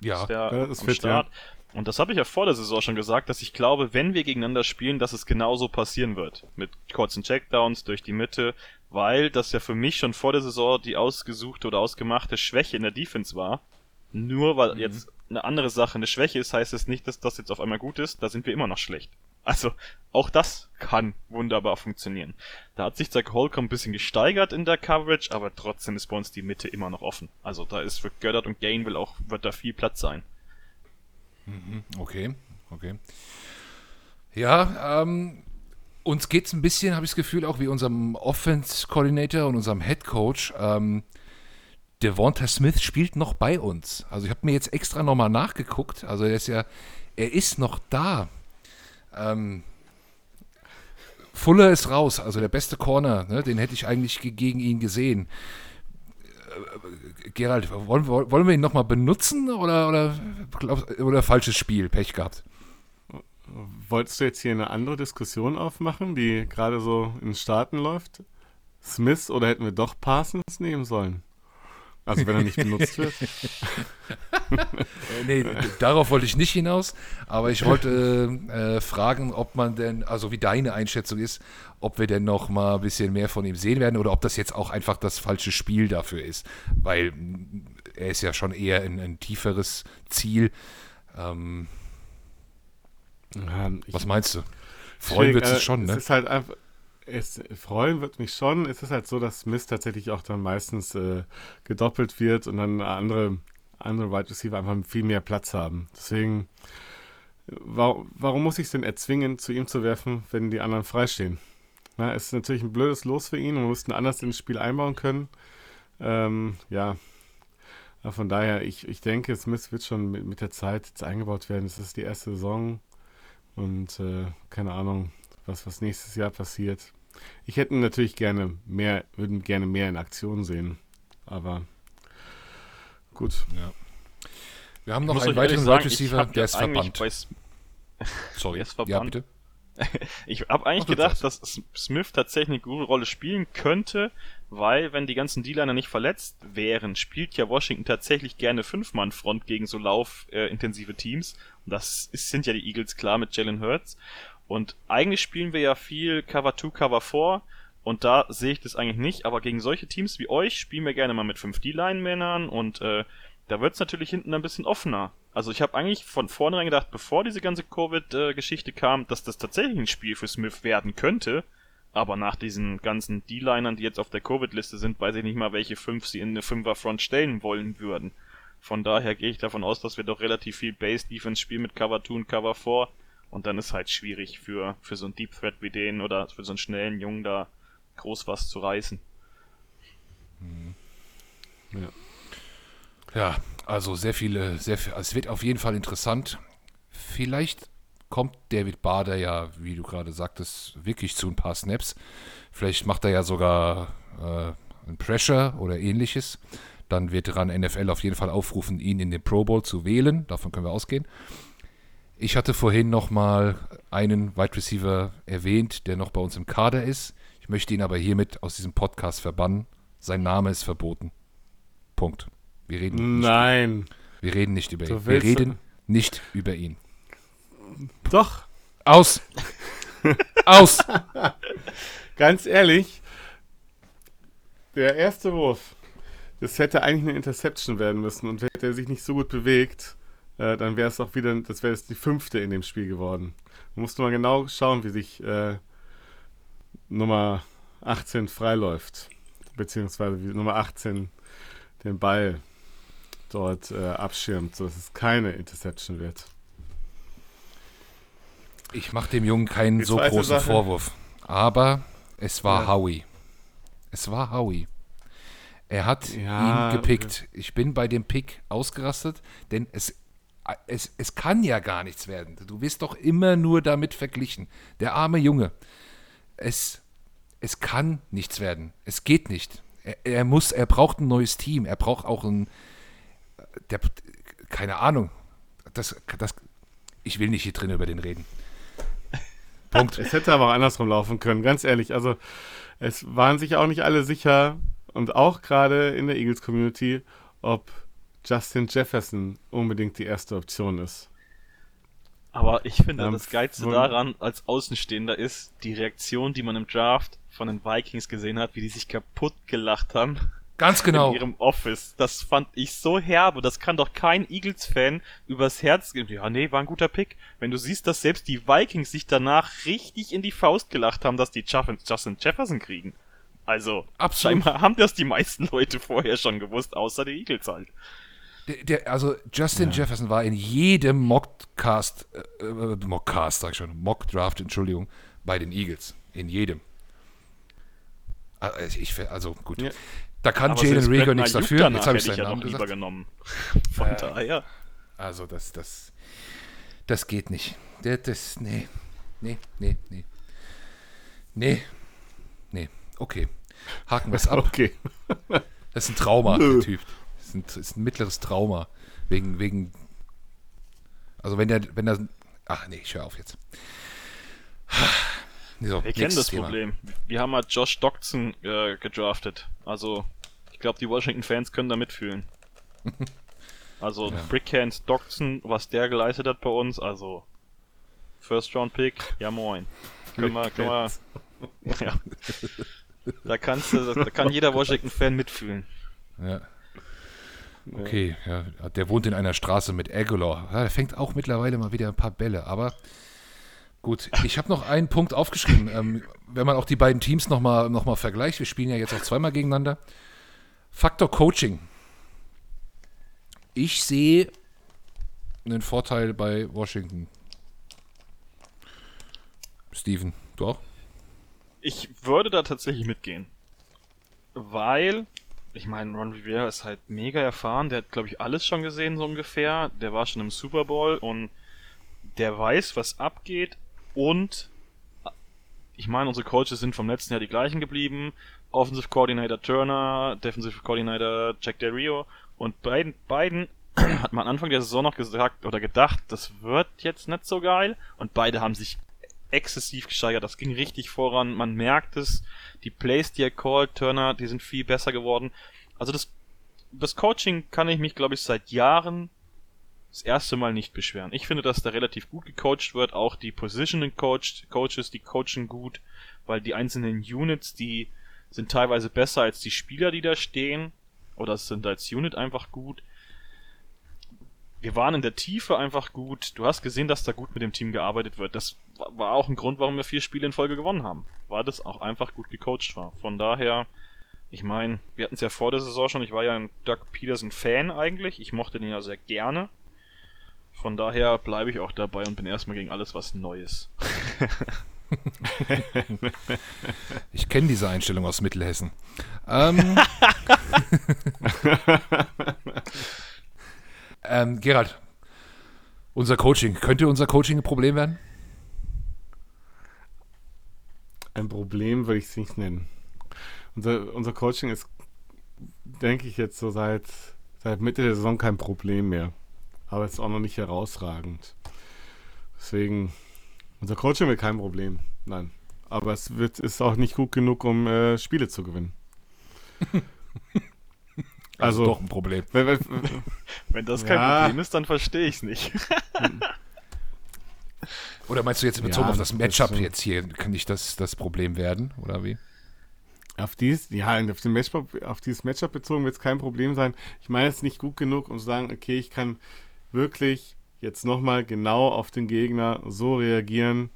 Ja, ist der ist fit, Start. Ja. Und das habe ich ja vor der Saison schon gesagt, dass ich glaube, wenn wir gegeneinander spielen, dass es genauso passieren wird. Mit kurzen Checkdowns durch die Mitte, weil das ja für mich schon vor der Saison die ausgesuchte oder ausgemachte Schwäche in der Defense war. Nur weil mhm. jetzt eine andere Sache eine Schwäche ist, heißt es nicht, dass das jetzt auf einmal gut ist. Da sind wir immer noch schlecht. Also, auch das kann wunderbar funktionieren. Da hat sich Zach Holcomb ein bisschen gesteigert in der Coverage, aber trotzdem ist bei uns die Mitte immer noch offen. Also, da ist für Goddard und Gainwell auch, wird da viel Platz sein. Mhm, okay, okay. Ja, ähm, uns geht es ein bisschen, habe ich das Gefühl, auch wie unserem Offense-Coordinator und unserem Head Coach. Ähm, Devonta Smith spielt noch bei uns. Also ich habe mir jetzt extra nochmal nachgeguckt. Also er ist ja, er ist noch da. Ähm, Fuller ist raus, also der beste Corner, ne, den hätte ich eigentlich gegen ihn gesehen. Äh, Gerald, wollen, wollen wir ihn nochmal benutzen oder, oder, oder falsches Spiel, Pech gehabt? Wolltest du jetzt hier eine andere Diskussion aufmachen, die gerade so in den Staaten läuft? Smith oder hätten wir doch Parsons nehmen sollen? Also wenn er nicht benutzt wird. Äh, nee, darauf wollte ich nicht hinaus, aber ich wollte äh, fragen, ob man denn, also wie deine Einschätzung ist, ob wir denn noch mal ein bisschen mehr von ihm sehen werden oder ob das jetzt auch einfach das falsche Spiel dafür ist, weil er ist ja schon eher ein, ein tieferes Ziel. Ähm, ja, was meinst du? Freuen wird es äh, schon, ne? Es ist halt einfach, es freuen wird mich schon. Es ist halt so, dass Smith tatsächlich auch dann meistens äh, gedoppelt wird und dann andere, andere Wide Receiver einfach viel mehr Platz haben. Deswegen, warum, warum muss ich es denn erzwingen, zu ihm zu werfen, wenn die anderen freistehen? Na, es ist natürlich ein blödes Los für ihn und wir mussten anders ins Spiel einbauen können. Ähm, ja, von daher, ich, ich denke, Smith wird schon mit, mit der Zeit jetzt eingebaut werden. Es ist die erste Saison und äh, keine Ahnung, was, was nächstes Jahr passiert. Ich hätte natürlich gerne mehr, würden gerne mehr in Aktion sehen. Aber gut. Ja. Wir haben noch einen weiteren Wide Receiver, der ist verbannt. Sorry, ist verbannt. Ja, bitte. [laughs] ich habe eigentlich Ach, gedacht, dass Smith tatsächlich eine gute Rolle spielen könnte, weil wenn die ganzen D-Liner nicht verletzt wären, spielt ja Washington tatsächlich gerne Fünf-Mann-Front gegen so laufintensive äh, Teams. Und das ist, sind ja die Eagles klar mit Jalen Hurts. Und eigentlich spielen wir ja viel Cover 2, Cover 4 und da sehe ich das eigentlich nicht, aber gegen solche Teams wie euch spielen wir gerne mal mit 5D-Line-Männern und äh, da wird's natürlich hinten ein bisschen offener. Also ich habe eigentlich von vornherein gedacht, bevor diese ganze Covid-Geschichte kam, dass das tatsächlich ein Spiel für Smith werden könnte. Aber nach diesen ganzen D-Linern, die jetzt auf der Covid-Liste sind, weiß ich nicht mal, welche fünf sie in eine Fünfer-Front stellen wollen würden. Von daher gehe ich davon aus, dass wir doch relativ viel Base-Defense spielen mit Cover 2 und Cover 4 und dann ist halt schwierig für, für so einen Deep Threat wie den oder für so einen schnellen Jungen da groß was zu reißen. Mhm. Ja. ja, also sehr viele, sehr viel, es wird auf jeden Fall interessant. Vielleicht kommt David Bader ja, wie du gerade sagtest, wirklich zu ein paar Snaps. Vielleicht macht er ja sogar äh, ein Pressure oder ähnliches. Dann wird daran NFL auf jeden Fall aufrufen, ihn in den Pro Bowl zu wählen. Davon können wir ausgehen. Ich hatte vorhin noch mal einen Wide Receiver erwähnt, der noch bei uns im Kader ist. Ich möchte ihn aber hiermit aus diesem Podcast verbannen. Sein Name ist verboten. Punkt. Wir reden Nein. Nicht, wir reden nicht über ihn. Wir reden nicht über ihn. Doch. Aus. Aus. Ganz ehrlich, der erste Wurf, das hätte eigentlich eine Interception werden müssen und hätte er sich nicht so gut bewegt, äh, dann wäre es auch wieder, das wäre jetzt die fünfte in dem Spiel geworden. Man musste mal genau schauen, wie sich äh, Nummer 18 freiläuft. Beziehungsweise wie Nummer 18 den Ball dort äh, abschirmt, sodass es keine Interception wird. Ich mache dem Jungen keinen so großen Sache. Vorwurf. Aber es war ja. Howie. Es war Howie. Er hat ja, ihn gepickt. Ich bin bei dem Pick ausgerastet, denn es es, es kann ja gar nichts werden. Du wirst doch immer nur damit verglichen. Der arme Junge. Es, es kann nichts werden. Es geht nicht. Er, er muss, er braucht ein neues Team. Er braucht auch ein, der, keine Ahnung. Das, das, ich will nicht hier drin über den reden. [laughs] Punkt. Es hätte aber auch andersrum laufen können, ganz ehrlich. Also, es waren sich auch nicht alle sicher und auch gerade in der Eagles Community, ob Justin Jefferson unbedingt die erste Option ist. Aber ich finde, ähm, das Geilste daran als Außenstehender ist die Reaktion, die man im Draft von den Vikings gesehen hat, wie die sich kaputt gelacht haben. Ganz genau. In ihrem Office. Das fand ich so herbe. Das kann doch kein Eagles-Fan übers Herz gehen. Ja, nee, war ein guter Pick. Wenn du siehst, dass selbst die Vikings sich danach richtig in die Faust gelacht haben, dass die Justin Jefferson kriegen. Also, Absolut. scheinbar haben das die meisten Leute vorher schon gewusst, außer die Eagles halt. Der, der, also Justin ja. Jefferson war in jedem Mockcast, äh, äh, Mockcast, sag ich schon, Mockdraft, Entschuldigung, bei den Eagles. In jedem. Also, ich, also gut. Ja. Da kann Aber Jalen Rieger nichts dafür. danach Jetzt habe ich seinen ja Namen gesagt. genommen. [laughs] Von Ja. daher. Also das, das, das geht nicht. Der, das, nee, nee, nee, nee. Nee, nee, okay. Haken wir es ab. [laughs] Okay. Das ist ein Trauma, Nö. der Typ. Ist ein, ist ein mittleres Trauma. Wegen, wegen, also wenn der, wenn der, ach nee, ich höre auf jetzt. [sighs] So, Wir kennen das Thema. Problem. Wir haben halt Josh Doctson äh, gedraftet. Also, ich glaube, die Washington-Fans können da mitfühlen. [laughs] Also, Ja. Brickhand Doctson, was der geleistet hat bei uns, also First-Round-Pick, ja moin. Können wir, können wir, ja. Da kannst du, da kann jeder Washington-Fan mitfühlen. Ja. Okay, ja, der wohnt in einer Straße mit Aguilar. Ja, der fängt auch mittlerweile mal wieder ein paar Bälle, aber gut. Ich habe noch einen Punkt aufgeschrieben. Ähm, wenn man auch die beiden Teams nochmal noch mal vergleicht, wir spielen ja jetzt auch zweimal gegeneinander. Faktor Coaching. Ich sehe einen Vorteil bei Washington. Steven, du auch? Ich würde da tatsächlich mitgehen. Weil, ich meine, Ron Rivera ist halt mega erfahren. Der hat, glaube ich, alles schon gesehen, so ungefähr. Der war schon im Super Bowl und der weiß, was abgeht. Und ich meine, unsere Coaches sind vom letzten Jahr die gleichen geblieben. Offensive Coordinator Turner, Defensive Coordinator Jack Del Rio. Und beiden, beiden [clears throat] hat man Anfang der Saison noch gesagt oder gedacht, das wird jetzt nicht so geil. Und beide haben sich exzessiv gesteigert. Das ging richtig voran. Man merkt es. Die Plays, die er called, Turner, die sind viel besser geworden. Also das, das Coaching kann ich mich, glaube ich, seit Jahren das erste Mal nicht beschweren. Ich finde, dass da relativ gut gecoacht wird. Auch die Positioning Coach, Coaches, die coachen gut, weil die einzelnen Units, die sind teilweise besser als die Spieler, die da stehen. Oder sind als Unit einfach gut. Wir waren in der Tiefe einfach gut. Du hast gesehen, dass da gut mit dem Team gearbeitet wird. Das war auch ein Grund, warum wir vier Spiele in Folge gewonnen haben. Weil das auch einfach gut gecoacht war. Von daher, ich meine, wir hatten es ja vor der Saison schon. Ich war ja ein Doug Peterson Fan eigentlich. Ich mochte den ja sehr gerne. Von daher bleibe ich auch dabei und bin erstmal gegen alles, was Neues. [laughs] Ich kenne diese Einstellung aus Mittelhessen. Ähm, [laughs] ähm, Gerald, unser Coaching, könnte unser Coaching ein Problem werden? Ein Problem würde ich es nicht nennen. Unser, unser Coaching ist, denke ich, jetzt so seit, seit Mitte der Saison kein Problem mehr. Aber es ist auch noch nicht herausragend. Deswegen, unser Coaching wird kein Problem. Nein. Aber es wird, ist auch nicht gut genug, um äh, Spiele zu gewinnen. Also Also, doch ein Problem. wenn, wenn, Wenn das kein Ja. Problem ist, dann verstehe ich es nicht. Oder meinst du jetzt in Bezug Ja, auf das Matchup so. jetzt hier, kann nicht das, das Problem werden, oder wie? Auf dies, ja, auf, den Matchup, auf dieses Matchup bezogen wird es kein Problem sein. Ich meine es ist nicht gut genug, um zu sagen, okay, ich kann wirklich jetzt nochmal genau auf den Gegner so reagieren,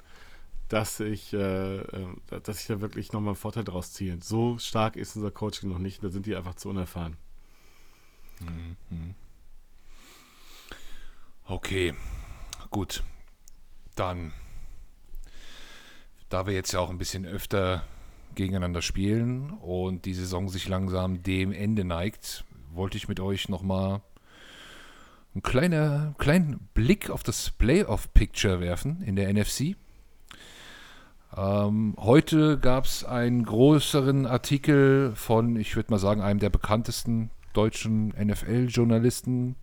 dass ich, äh, äh, dass ich da wirklich nochmal einen Vorteil draus ziehe. So stark ist unser Coaching noch nicht, da sind die einfach zu unerfahren. Okay, gut. Dann, da wir jetzt ja auch ein bisschen öfter gegeneinander spielen und die Saison sich langsam dem Ende neigt, wollte ich mit euch nochmal einen kleiner, kleinen Blick auf das Playoff-Picture werfen in der NFC. Ähm, heute gab es einen größeren Artikel von, ich würde mal sagen, einem der bekanntesten deutschen NFL-Journalisten,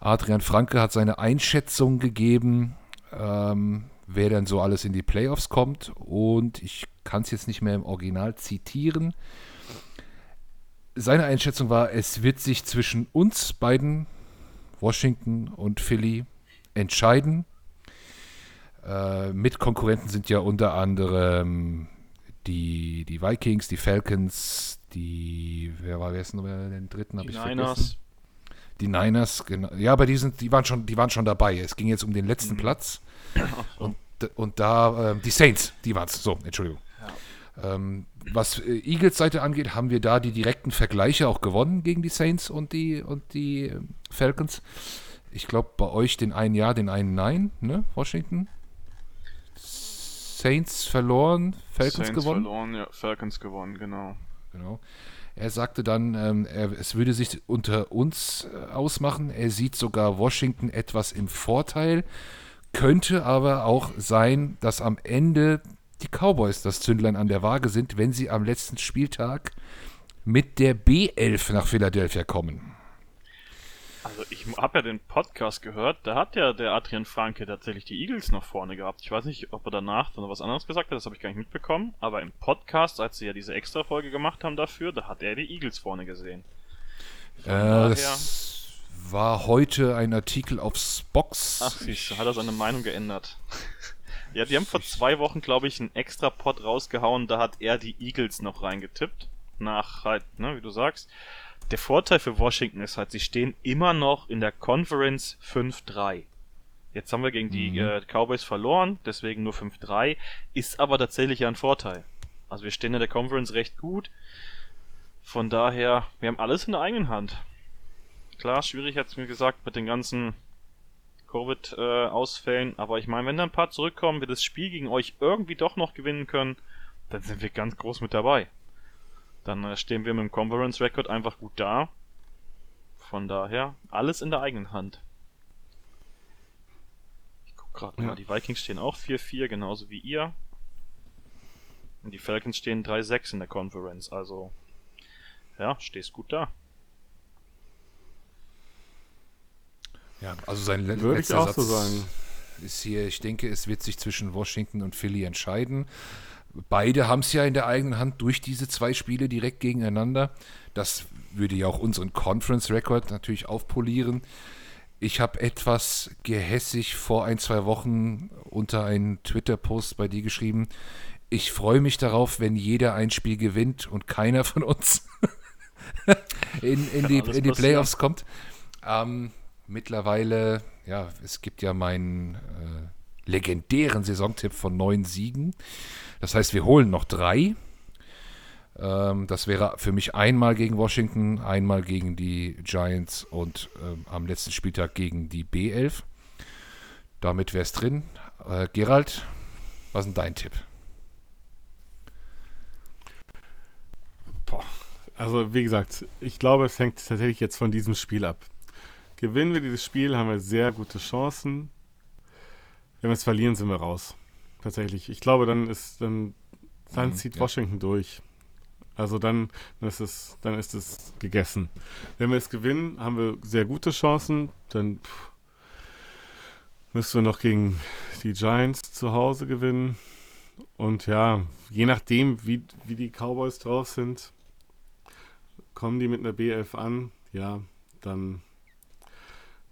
Adrian Franke hat seine Einschätzung gegeben, ähm, wer denn so alles in die Playoffs kommt. Und ich kann es jetzt nicht mehr im Original zitieren. Seine Einschätzung war, es wird sich zwischen uns beiden, Washington und Philly, entscheiden. Äh, Mitkonkurrenten sind ja unter anderem die, die Vikings, die Falcons, die, wer war wer ist noch den dritten? Die ich Niners. Die Niners, genau. Ja, aber die, sind, die, waren schon, die waren schon dabei. Es ging jetzt um den letzten Platz. [coughs] Und, und da, ähm, die Saints, die waren es. So, Entschuldigung. Ähm, was äh, Eagles Seite angeht, haben wir da die direkten Vergleiche auch gewonnen gegen die Saints und die, und die ähm, Falcons. Ich glaube, bei euch den einen Ja, den einen Nein, ne? Washington. Saints verloren, Falcons Saints gewonnen. verloren, ja, Falcons gewonnen, genau. Genau. Er sagte dann, ähm, er, es würde sich unter uns äh, ausmachen. Er sieht sogar Washington etwas im Vorteil. Könnte aber auch sein, dass am Ende die Cowboys das Zündlein an der Waage sind, wenn sie am letzten Spieltag mit der B11 nach Philadelphia kommen. Also ich habe ja den Podcast gehört, da hat ja der Adrian Franke tatsächlich die Eagles noch vorne gehabt. Ich weiß nicht, ob er danach dann noch was anderes gesagt hat, das habe ich gar nicht mitbekommen. Aber im Podcast, als sie ja diese Extra-Folge gemacht haben dafür, da hat er die Eagles vorne gesehen. Äh, das war heute ein Artikel auf Spox. Ach, siehst du, hat er seine Meinung geändert. [laughs] ja, die haben vor zwei Wochen, glaube ich, einen Extra-Pod rausgehauen, da hat er die Eagles noch reingetippt. Nach halt, ne, wie du sagst der Vorteil für Washington ist halt, sie stehen immer noch in der Conference 5-3. Jetzt haben wir gegen die mhm. äh, Cowboys verloren, deswegen nur 5-3, ist aber tatsächlich ja ein Vorteil. Also wir stehen in der Conference recht gut. Von daher, wir haben alles in der eigenen Hand. Klar, schwierig hat's mir gesagt mit den ganzen Covid-Ausfällen, äh, aber ich meine, wenn da ein paar zurückkommen, wir das Spiel gegen euch irgendwie doch noch gewinnen können, dann sind wir ganz groß mit dabei. Dann äh, stehen wir mit dem Conference Record einfach gut da. Von daher, alles in der eigenen Hand. Ich guck gerade ja. mal, die Vikings stehen auch 4-4, genauso wie ihr. Und die Falcons stehen 3-6 in der Conference, also ja, stehst gut da. Ja, also sein Würde letzter ich auch Satz so sagen. ist hier, ich denke, es wird sich zwischen Washington und Philly entscheiden. Beide haben es ja in der eigenen Hand durch diese zwei Spiele direkt gegeneinander. Das würde ja auch unseren Conference-Record natürlich aufpolieren. Ich habe etwas gehässig vor ein, zwei Wochen unter einen Twitter-Post bei dir geschrieben. Ich freue mich darauf, wenn jeder ein Spiel gewinnt und keiner von uns [laughs] in, in, die, in die Playoffs kommt. Ähm, mittlerweile, ja, es gibt ja meinen äh, legendären Saisontipp von neun Siegen. Das heißt, wir holen noch drei. Ähm, das wäre für mich einmal gegen Washington, einmal gegen die Giants und ähm, am letzten Spieltag gegen die B11. Damit wäre es drin. Äh, Gerald, was ist denn dein Tipp? Boah. Also, wie gesagt, ich glaube, es hängt tatsächlich jetzt von diesem Spiel ab. Gewinnen wir dieses Spiel, haben wir sehr gute Chancen. Wenn wir es verlieren, sind wir raus tatsächlich. Ich glaube, dann ist dann, dann mhm, zieht ja. Washington durch. Also dann, dann, ist es, dann ist es gegessen. Wenn wir es gewinnen, haben wir sehr gute Chancen. Dann pff, müssen wir noch gegen die Giants zu Hause gewinnen. Und ja, je nachdem, wie, wie die Cowboys drauf sind, kommen die mit einer B11 an, ja, dann,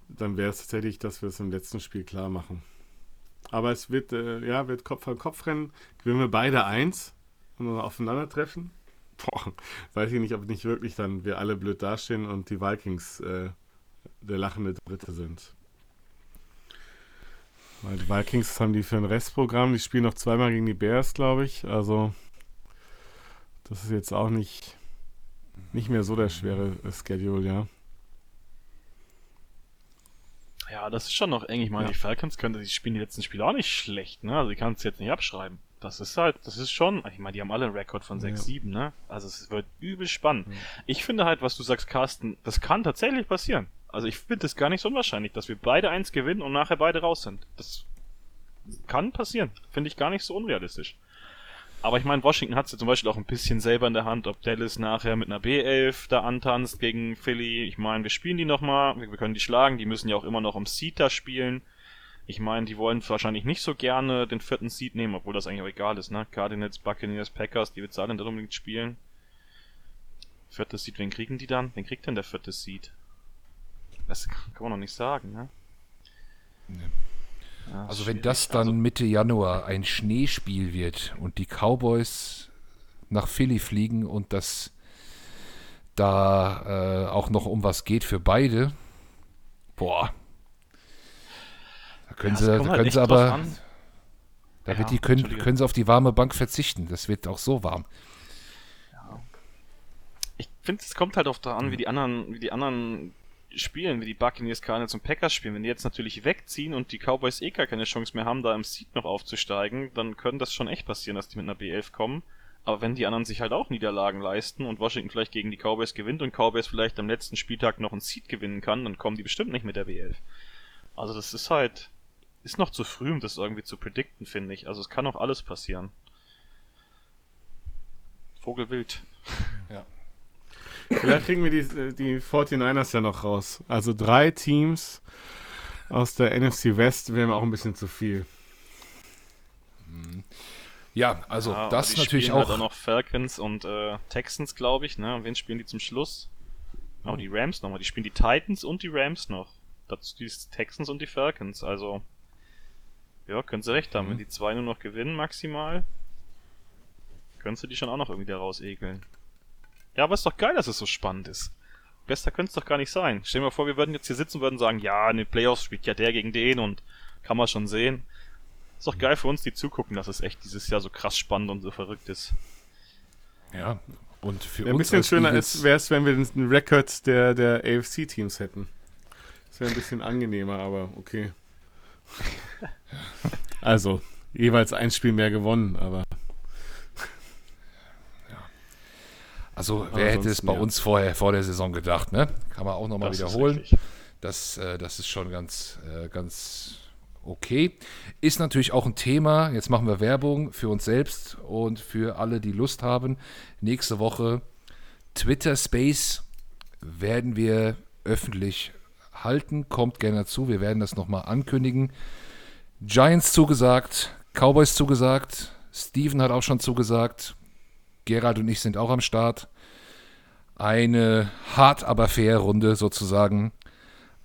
dann wäre es tatsächlich, dass wir es im letzten Spiel klar machen. Aber es wird, äh, ja, wird Kopf an Kopf rennen. Gewinnen wir beide eins und dann aufeinandertreffen. Boah, weiß ich nicht, ob nicht wirklich dann wir alle blöd dastehen und die Vikings äh, der lachende Dritte sind. Weil die Vikings haben die für ein Restprogramm, die spielen noch zweimal gegen die Bears, glaube ich. Also, das ist jetzt auch nicht, nicht mehr so der schwere Schedule, ja. Ja, das ist schon noch eng. Ich meine, ja. die Falcons können, die spielen die letzten Spiele auch nicht schlecht, ne? Also die kannst du jetzt nicht abschreiben. Das ist halt, das ist schon, ich meine, die haben alle einen Rekord von 6-7, ja. ne? Also es wird übel spannend. Ja. Ich finde halt, was du sagst, Carsten, das kann tatsächlich passieren. Also ich finde es gar nicht so unwahrscheinlich, dass wir beide eins gewinnen und nachher beide raus sind. Das kann passieren. Finde ich gar nicht so unrealistisch. Aber ich meine, Washington hat es ja zum Beispiel auch ein bisschen selber in der Hand, ob Dallas nachher mit einer B11 da antanzt gegen Philly. Ich meine, wir spielen die nochmal, wir können die schlagen, die müssen ja auch immer noch um Seed da spielen. Ich meine, die wollen wahrscheinlich nicht so gerne den vierten Seed nehmen, obwohl das eigentlich auch egal ist, ne? Cardinals, Buccaneers, Packers, die bezahlen dann unbedingt spielen. Viertes Seed, wen kriegen die dann? Wen kriegt denn der vierte Seed? Das kann man noch nicht sagen, ne? Nee. Ja, also wenn das dann also, Mitte Januar ein Schneespiel wird und die Cowboys nach Philly fliegen und das da äh, auch noch um was geht für beide, boah. Da können ja, sie, da halt können sie aber, da ja, die, können, können sie auf die warme Bank verzichten. Das wird auch so warm. Ich finde, es kommt halt auch daran, mhm. wie die anderen, wie die anderen spielen, wie die Buccaneers, Cardinals und Packers spielen, wenn die jetzt natürlich wegziehen und die Cowboys eh gar keine Chance mehr haben, da im Seed noch aufzusteigen, dann könnte das schon echt passieren, dass die mit einer B11 kommen. Aber wenn die anderen sich halt auch Niederlagen leisten und Washington vielleicht gegen die Cowboys gewinnt und Cowboys vielleicht am letzten Spieltag noch einen Seed gewinnen kann, dann kommen die bestimmt nicht mit der W11. Also das ist halt, ist noch zu früh, um das irgendwie zu predikten, finde ich. Also es kann auch alles passieren. Vogelwild. Ja. Vielleicht kriegen wir die, die 49ers ja noch raus. Also drei Teams aus der NFC West wären auch ein bisschen zu viel. Ja, also Ja, das natürlich spielen auch. Halt auch noch Falcons und äh, Texans, glaube ich. Ne? Und wen spielen die zum Schluss? Oh, die Rams nochmal. Die spielen die Titans und die Rams noch. Dazu die Texans und die Falcons. Also, ja, können sie recht haben. Mhm. Wenn die zwei nur noch gewinnen maximal, können sie die schon auch noch irgendwie da rausekeln. Ja, aber ist doch geil, dass es so spannend ist. Besser könnte es doch gar nicht sein. Stell dir mal vor, wir würden jetzt hier sitzen und würden sagen, ja, in den Playoffs spielt ja der gegen den und kann man schon sehen. Ist doch geil für uns, die zugucken, dass es echt dieses Jahr so krass spannend und so verrückt ist. ja, und für Ja, ein uns bisschen als schöner wäre es, wenn wir den Record der, der AFC-Teams hätten. Das wäre ein bisschen angenehmer, aber okay. Also, jeweils ein Spiel mehr gewonnen, aber Also wer hätte es bei ja. uns vorher vor der Saison gedacht, ne? Kann man auch nochmal ist wiederholen. richtig. Das, äh, das ist schon ganz, äh, ganz okay. Ist natürlich auch ein Thema. Jetzt machen wir Werbung für uns selbst und für alle, die Lust haben. Nächste Woche Twitter Space werden wir öffentlich halten. Kommt gerne dazu. Wir werden das nochmal ankündigen. Giants zugesagt, Cowboys zugesagt, Steven hat auch schon zugesagt. Gerald und ich sind auch am Start. Eine hart aber fair Runde sozusagen.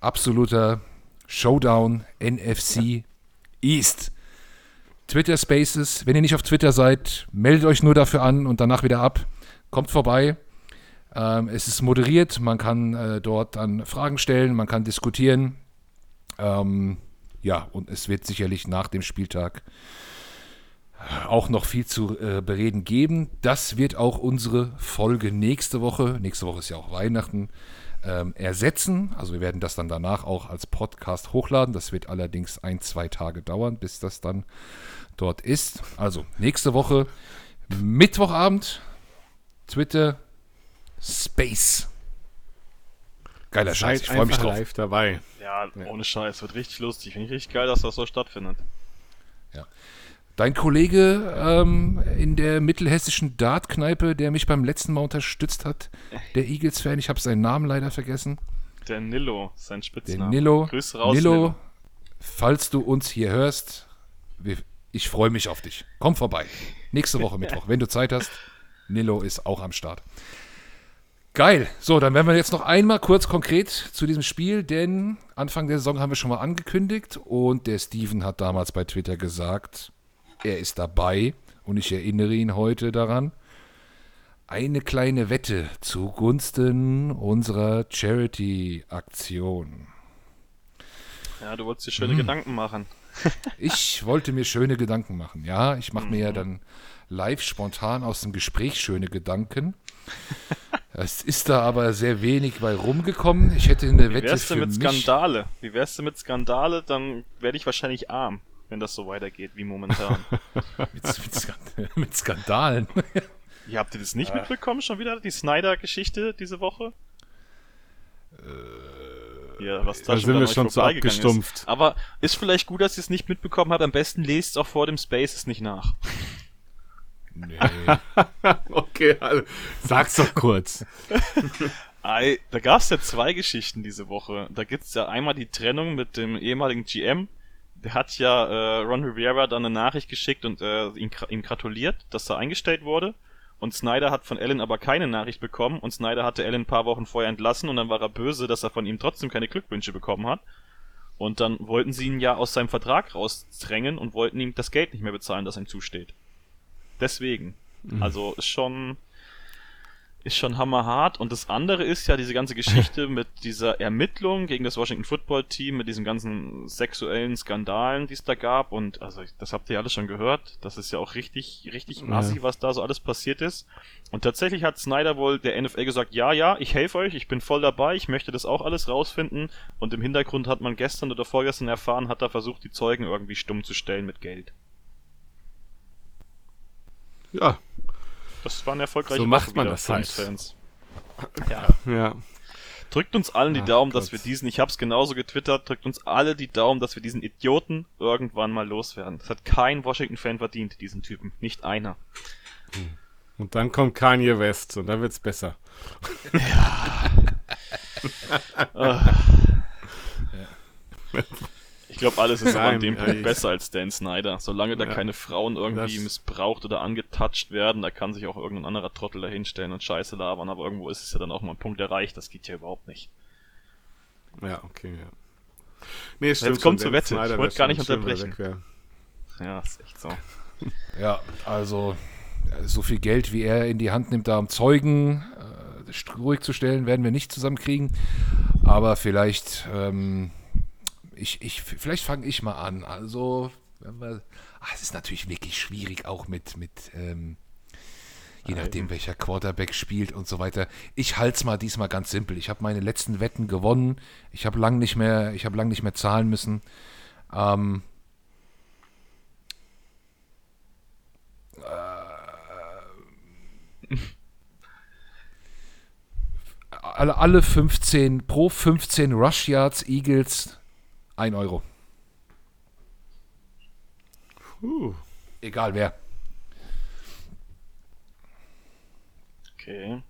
Absoluter Showdown NFC East. Twitter Spaces. Wenn ihr nicht auf Twitter seid, meldet euch nur dafür an und danach wieder ab. Kommt vorbei. Ähm, es ist moderiert. Man kann äh, dort dann Fragen stellen, man kann diskutieren. Ähm, ja, und es wird sicherlich nach dem Spieltag auch noch viel zu äh, bereden geben. Das wird auch unsere Folge nächste Woche, nächste Woche ist ja auch Weihnachten, ähm, ersetzen. Also wir werden das dann danach auch als Podcast hochladen. Das wird allerdings ein, zwei Tage dauern, bis das dann dort ist. Also nächste Woche, Mittwochabend, Twitter, Space. Geiler Scheiß, ich freue mich drauf. live dabei. Ja, ohne Scheiß, wird richtig lustig. Finde ich richtig geil, dass das so stattfindet. Dein Kollege ähm, in der mittelhessischen Dartkneipe, der mich beim letzten Mal unterstützt hat, der Eagles-Fan, ich habe seinen Namen leider vergessen. Der Nillo, sein Der Spitzname. Nilo. Grüße raus, Nilo, Nillo. falls du uns hier hörst, ich freue mich auf dich. Komm vorbei. Nächste Woche Mittwoch, wenn du Zeit hast. Nilo ist auch am Start. Geil. So, dann werden wir jetzt noch einmal kurz konkret zu diesem Spiel, denn Anfang der Saison haben wir schon mal angekündigt und der Steven hat damals bei Twitter gesagt, er ist dabei und ich erinnere ihn heute daran. Eine kleine Wette zugunsten unserer Charity-Aktion. Ja, du wolltest dir schöne Hm. Gedanken machen. [laughs] Ich wollte mir schöne Gedanken machen. Ja, ich mache mir ja dann live spontan aus dem Gespräch schöne Gedanken. Es ist da aber sehr wenig bei rumgekommen. Ich hätte eine Wie Wette wär's denn mit mich. Skandale? Wie wär's denn mit Skandale? Dann werde ich wahrscheinlich arm, wenn das so weitergeht wie momentan. [laughs] Mit, mit, Skand mit Skandalen. [laughs] ja, habt ihr das nicht mitbekommen schon wieder? Die Snyder-Geschichte diese Woche? Ja, was da, Da schon sind wir schon vorbeigegangen abgestumpft. Ist. Aber ist vielleicht gut, dass ihr es nicht mitbekommen habt. Am besten lest es auch vor dem Spaces nicht nach. Nee. [laughs] Okay, also, sag's doch kurz. Da gab es ja zwei Geschichten diese Woche. Da gibt's ja einmal die Trennung mit dem ehemaligen GM. Der hat ja äh, Ron Rivera dann eine Nachricht geschickt und äh, ihm, ihm gratuliert, dass er eingestellt wurde. Und Snyder hat von Allen aber keine Nachricht bekommen und Snyder hatte Allen ein paar Wochen vorher entlassen und dann war er böse, dass er von ihm trotzdem keine Glückwünsche bekommen hat. Und dann wollten sie ihn ja aus seinem Vertrag rausdrängen und wollten ihm das Geld nicht mehr bezahlen, das ihm zusteht. Deswegen. Also ist schon ist schon hammerhart. Und das andere ist ja diese ganze Geschichte [laughs] mit dieser Ermittlung gegen das Washington Football Team, mit diesen ganzen sexuellen Skandalen, die es da gab. Und also das habt ihr ja alle schon gehört. Das ist ja auch richtig, richtig Ja. assi, was da so alles passiert ist. Und tatsächlich hat Snyder wohl der NFL gesagt, ja, ja, ich helfe euch, ich bin voll dabei, ich möchte das auch alles rausfinden. Und im Hintergrund hat man gestern oder vorgestern erfahren, hat er versucht, die Zeugen irgendwie stumm zu stellen mit Geld. Ja. Das war eine erfolgreiche So macht Woche man das halt. Fans. Ja. Ja. Drückt uns allen die Ach Daumen, Gott. dass wir diesen, ich hab's genauso getwittert, drückt uns alle die Daumen, dass wir diesen Idioten irgendwann mal loswerden. Das hat kein Washington-Fan verdient, diesen Typen. Nicht einer. Und dann kommt Kanye West und dann wird's besser. [laughs] Ich glaube, alles ist an dem Punkt besser als Dan Snyder. Solange da Ja. keine Frauen irgendwie missbraucht oder angetatscht werden, da kann sich auch irgendein anderer Trottel dahinstellen und Scheiße labern, aber irgendwo ist es ja dann auch mal ein Punkt erreicht. Das geht ja überhaupt nicht. Ja, okay, ja. Nee, stimmt. Jetzt kommt zur Wette. Snyder Ich wollte gar nicht er unterbrechen. weg wär. Ja, ist echt so. [laughs] Ja, also so viel Geld, wie er in die Hand nimmt, da um Zeugen äh, ruhig zu stellen, werden wir nicht zusammenkriegen. Aber vielleicht, ähm, ich, ich, vielleicht fange ich mal an. Also, wenn wir, ach, es ist natürlich wirklich schwierig, auch mit, mit ähm, je nachdem, welcher Quarterback spielt und so weiter. Ich halte es mal diesmal ganz simpel. Ich habe meine letzten Wetten gewonnen. Ich habe lang nicht mehr, ich habe lang nicht mehr zahlen müssen. Ähm, [laughs] alle, alle 15, pro 15 Rush Yards Eagles 1 Euro. Puh. Egal wer. Okay.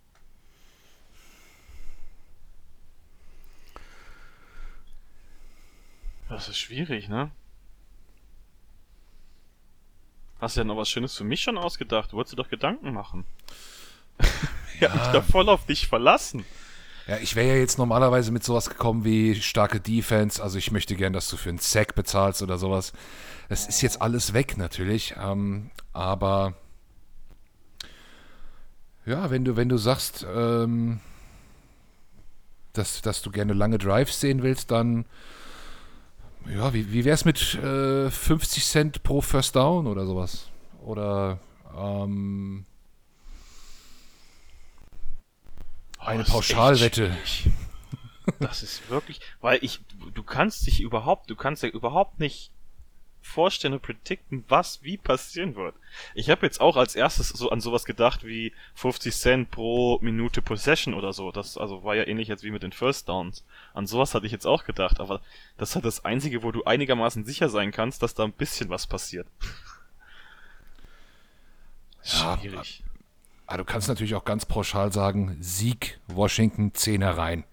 Das ist schwierig, ne? Hast du ja noch was Schönes für mich schon ausgedacht? Wolltest du doch Gedanken machen? [laughs] ich hab mich da voll auf dich verlassen. Ja, ich wäre ja jetzt normalerweise mit sowas gekommen wie starke Defense. Also ich möchte gern, dass du für einen Sack bezahlst oder sowas. Das ist jetzt alles weg natürlich. Ähm, aber ja, wenn du, wenn du sagst, ähm, dass, dass du gerne lange Drives sehen willst, dann ja, wie, wie wäre es mit äh, 50 Cent pro First Down oder sowas? Oder ähm, eine Pauschalwette. Das ist wirklich, weil ich, du kannst dich überhaupt, du kannst ja überhaupt nicht vorstellen und predikten, was wie passieren wird. Ich habe jetzt auch als erstes so an sowas gedacht wie 50 Cent pro Minute Possession oder so. Das also war ja ähnlich jetzt wie mit den First Downs. An sowas hatte ich jetzt auch gedacht, aber das ist halt das einzige, wo du einigermaßen sicher sein kannst, dass da ein bisschen was passiert. Ja, Schwierig. Ah, du kannst natürlich auch ganz pauschal sagen, Sieg Washington 10er rein.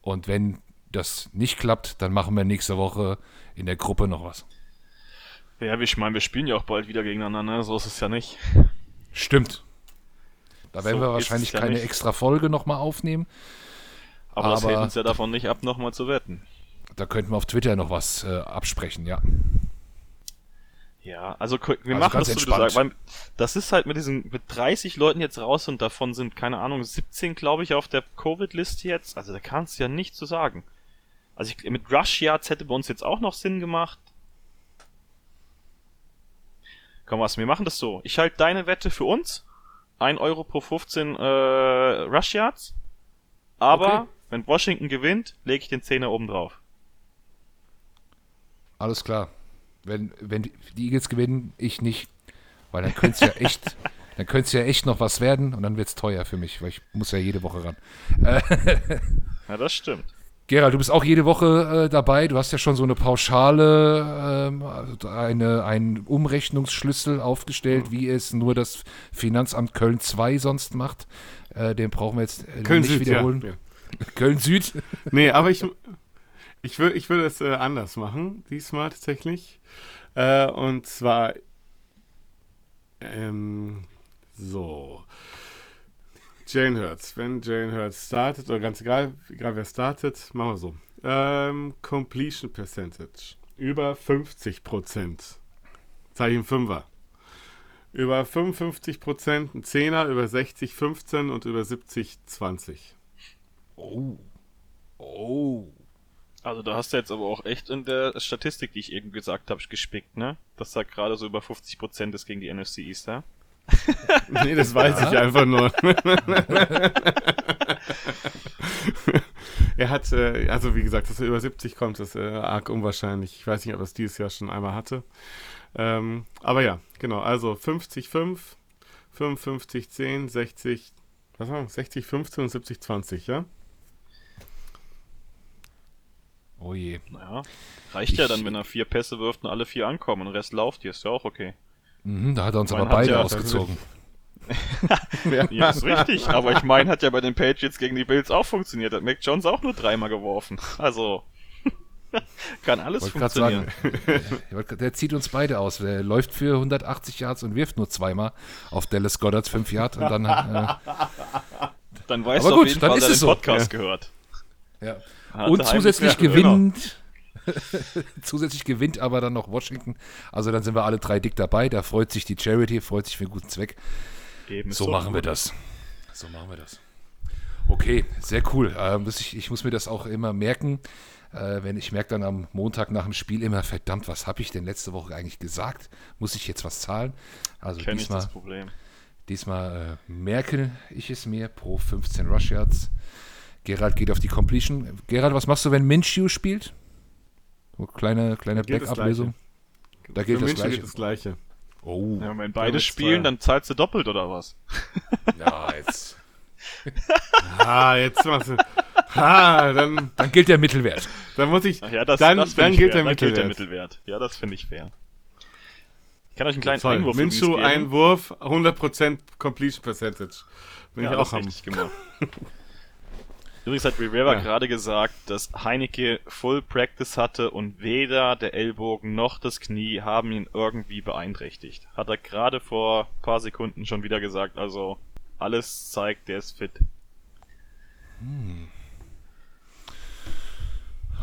Und wenn das nicht klappt, dann machen wir nächste Woche in der Gruppe noch was. Ja, ich meine, wir spielen ja auch bald wieder gegeneinander, ne? So ist es ja nicht. Stimmt. Da werden So wir wahrscheinlich ja keine nicht. extra Folge nochmal aufnehmen. Aber, das Aber- hält uns ja davon nicht ab, nochmal zu wetten. Da könnten wir auf Twitter noch was äh, absprechen, ja. Ja, also wir Also machen das so, weil das ist halt mit diesen mit 30 Leuten jetzt raus und davon sind keine Ahnung 17 glaube ich auf der Covid-Liste jetzt. Also da kannst du ja nichts zu sagen. Also ich, mit Rush Yards hätte bei uns jetzt auch noch Sinn gemacht. Komm was, wir machen das so. Ich halte deine Wette für uns. 1 Euro pro 15 äh, Rush Yards. Aber Okay. wenn Washington gewinnt, lege ich den Zehner oben drauf. Alles klar. Wenn, wenn die Eagles gewinnen, ich nicht. Weil dann könnte es ja [laughs] echt, dann könnte es ja echt noch was werden und dann wird es teuer für mich, weil ich muss ja jede Woche ran. [laughs] Ja, das stimmt. Gerald, du bist auch jede Woche äh, dabei. Du hast ja schon so eine Pauschale, ähm, also eine, einen Umrechnungsschlüssel aufgestellt, wie es nur das Finanzamt Köln 2 sonst macht. Äh, den brauchen wir jetzt äh, Köln nicht Süd, wiederholen. Ja. ja. Köln Süd. Nee, aber ich, ich, will, ich würde es äh, anders machen, diesmal tatsächlich. Äh, und zwar, ähm, so. Jane Hurts. Wenn Jane Hurts startet, oder ganz egal, egal wer startet, machen wir so. Ähm, Completion Percentage. Über 50 Prozent. Einen Fünfer. Über 55 Prozent ein Zehner, über 60 15 und über 70 20. Oh. Oh. Also da hast du jetzt aber auch echt in der Statistik, die ich eben gesagt habe, gespickt, ne? Dass da gerade so über 50% ist gegen die NFC East, ja? [laughs] Nee, das weiß ich einfach nur. [laughs] er hat, äh, also wie gesagt, dass er über 70 kommt, ist äh, arg unwahrscheinlich. Ich weiß nicht, ob er es dieses Jahr schon einmal hatte. Ähm, aber ja, genau, also 50, 5, 55, 10, 60, was war das? 60, 15 und 70, 20, ja? Oh je. Naja, reicht ja Ich- dann, wenn er vier Pässe wirft und alle vier ankommen und der Rest lauft, hier ist ja auch okay. Mhm, da hat er uns Man aber beide ja- ausgezogen. [laughs] Ja, ist richtig, aber ich meine, hat ja bei den Patriots gegen die Bills auch funktioniert. Hat Mac Jones auch nur dreimal geworfen. Also, [laughs] kann alles gerade funktionieren. sagen, ich wollte grad- der zieht uns beide aus. Der läuft für 180 Yards und wirft nur zweimal auf Dallas Goddards 5 Yards und dann äh, Dann weißt Aber du gut, auf jeden dann Fall, ist dass er es den so. Podcast gehört. ja. Und zusätzlich genau. gewinnt [laughs] zusätzlich gewinnt aber dann noch Washington. Also dann sind wir alle drei dick dabei. Da freut sich die Charity, freut sich für einen guten Zweck. Eben, So machen wir das. So machen wir das. Okay, sehr cool. Ähm, ich, ich muss mir das auch immer merken. Äh, wenn ich merke dann am Montag nach dem Spiel immer, verdammt, was habe ich denn letzte Woche eigentlich gesagt? Muss ich jetzt was zahlen? Also Kenn ich diesmal, das Problem. diesmal äh, merke ich es mir pro 15 Rush Yards. Gerald geht auf die Completion. Gerald, was machst du, wenn Minshew spielt? So kleine, kleine das Backup-Lösung. Da gilt das Gleiche. gilt das Gleiche. Oh, Ja, wenn beide spielen, zwei. dann zahlst du doppelt oder was? ja, jetzt. [laughs] Ah, jetzt machst du. Ah, dann, Dann gilt der Mittelwert. dann muss ich. Ach ja, das, dann das dann ich gilt fair. der Dann gilt der Mittelwert. Ja, das finde ich fair. Ich kann euch einen kleinen Toll. Einwurf geben. Einwurf, 100% Completion Percentage. Bin ja, ich das auch ist haben. richtig gemacht. [laughs] Übrigens hat Rivera Ja. gerade gesagt, dass Heineke Full Practice hatte und weder der Ellbogen noch das Knie haben ihn irgendwie beeinträchtigt. Hat er gerade vor ein paar Sekunden schon wieder gesagt. Also alles zeigt, der ist fit.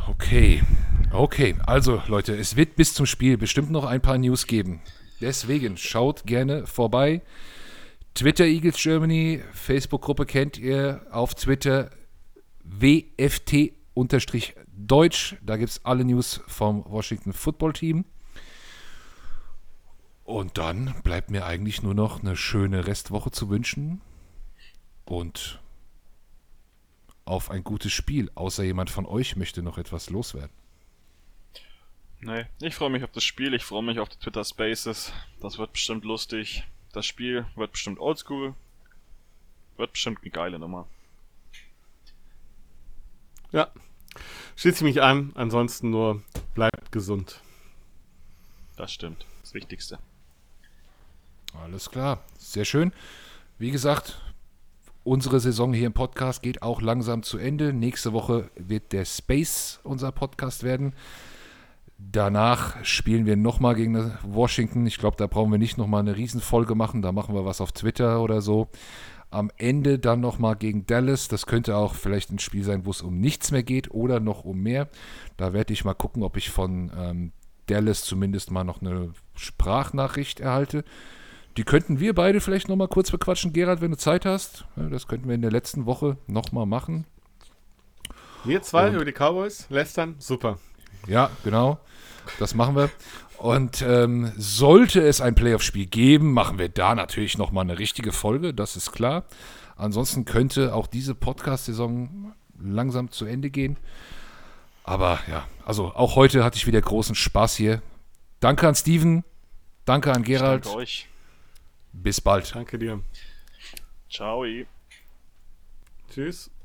Okay, okay. Also Leute, es wird bis zum Spiel bestimmt noch ein paar News geben. Deswegen schaut gerne vorbei. Twitter Eagles Germany, Facebook-Gruppe kennt ihr auf Twitter WFT-Deutsch. Da gibt es alle News vom Washington Football Team. Und dann bleibt mir eigentlich nur noch eine schöne Restwoche zu wünschen. Und auf ein gutes Spiel. Außer jemand von euch möchte noch etwas loswerden. Nee, ich freue mich auf das Spiel, ich freue mich auf die Twitter Spaces. Das wird bestimmt lustig. Das Spiel wird bestimmt oldschool. Wird bestimmt eine geile Nummer. Ja. Schließe ich mich an. Ansonsten nur bleibt gesund. Das stimmt. Das Wichtigste. Alles klar, sehr schön. Wie gesagt, unsere Saison hier im Podcast geht auch langsam zu Ende. Nächste Woche wird der Space unser Podcast werden. Danach spielen wir nochmal gegen Washington. Ich glaube, da brauchen wir nicht nochmal eine Riesenfolge machen. Da machen wir was auf Twitter oder so. Am Ende dann nochmal gegen Dallas. Das könnte auch vielleicht ein Spiel sein, wo es um nichts mehr geht oder noch um mehr. Da werde ich mal gucken, ob ich von ähm, Dallas zumindest mal noch eine Sprachnachricht erhalte. Die könnten wir beide vielleicht nochmal kurz bequatschen, Gerald, wenn du Zeit hast. Das könnten wir in der letzten Woche nochmal machen. Wir zwei Und- über die Cowboys lästern. Super. Ja, genau. Das machen wir. Und ähm, sollte es ein Playoff-Spiel geben, machen wir da natürlich nochmal eine richtige Folge, das ist klar. Ansonsten könnte auch diese Podcast-Saison langsam zu Ende gehen. Aber ja, also auch heute hatte ich wieder großen Spaß hier. Danke an Steven, danke an Gerald. Danke euch. Bis bald. Danke dir. Ciao. Tschüss.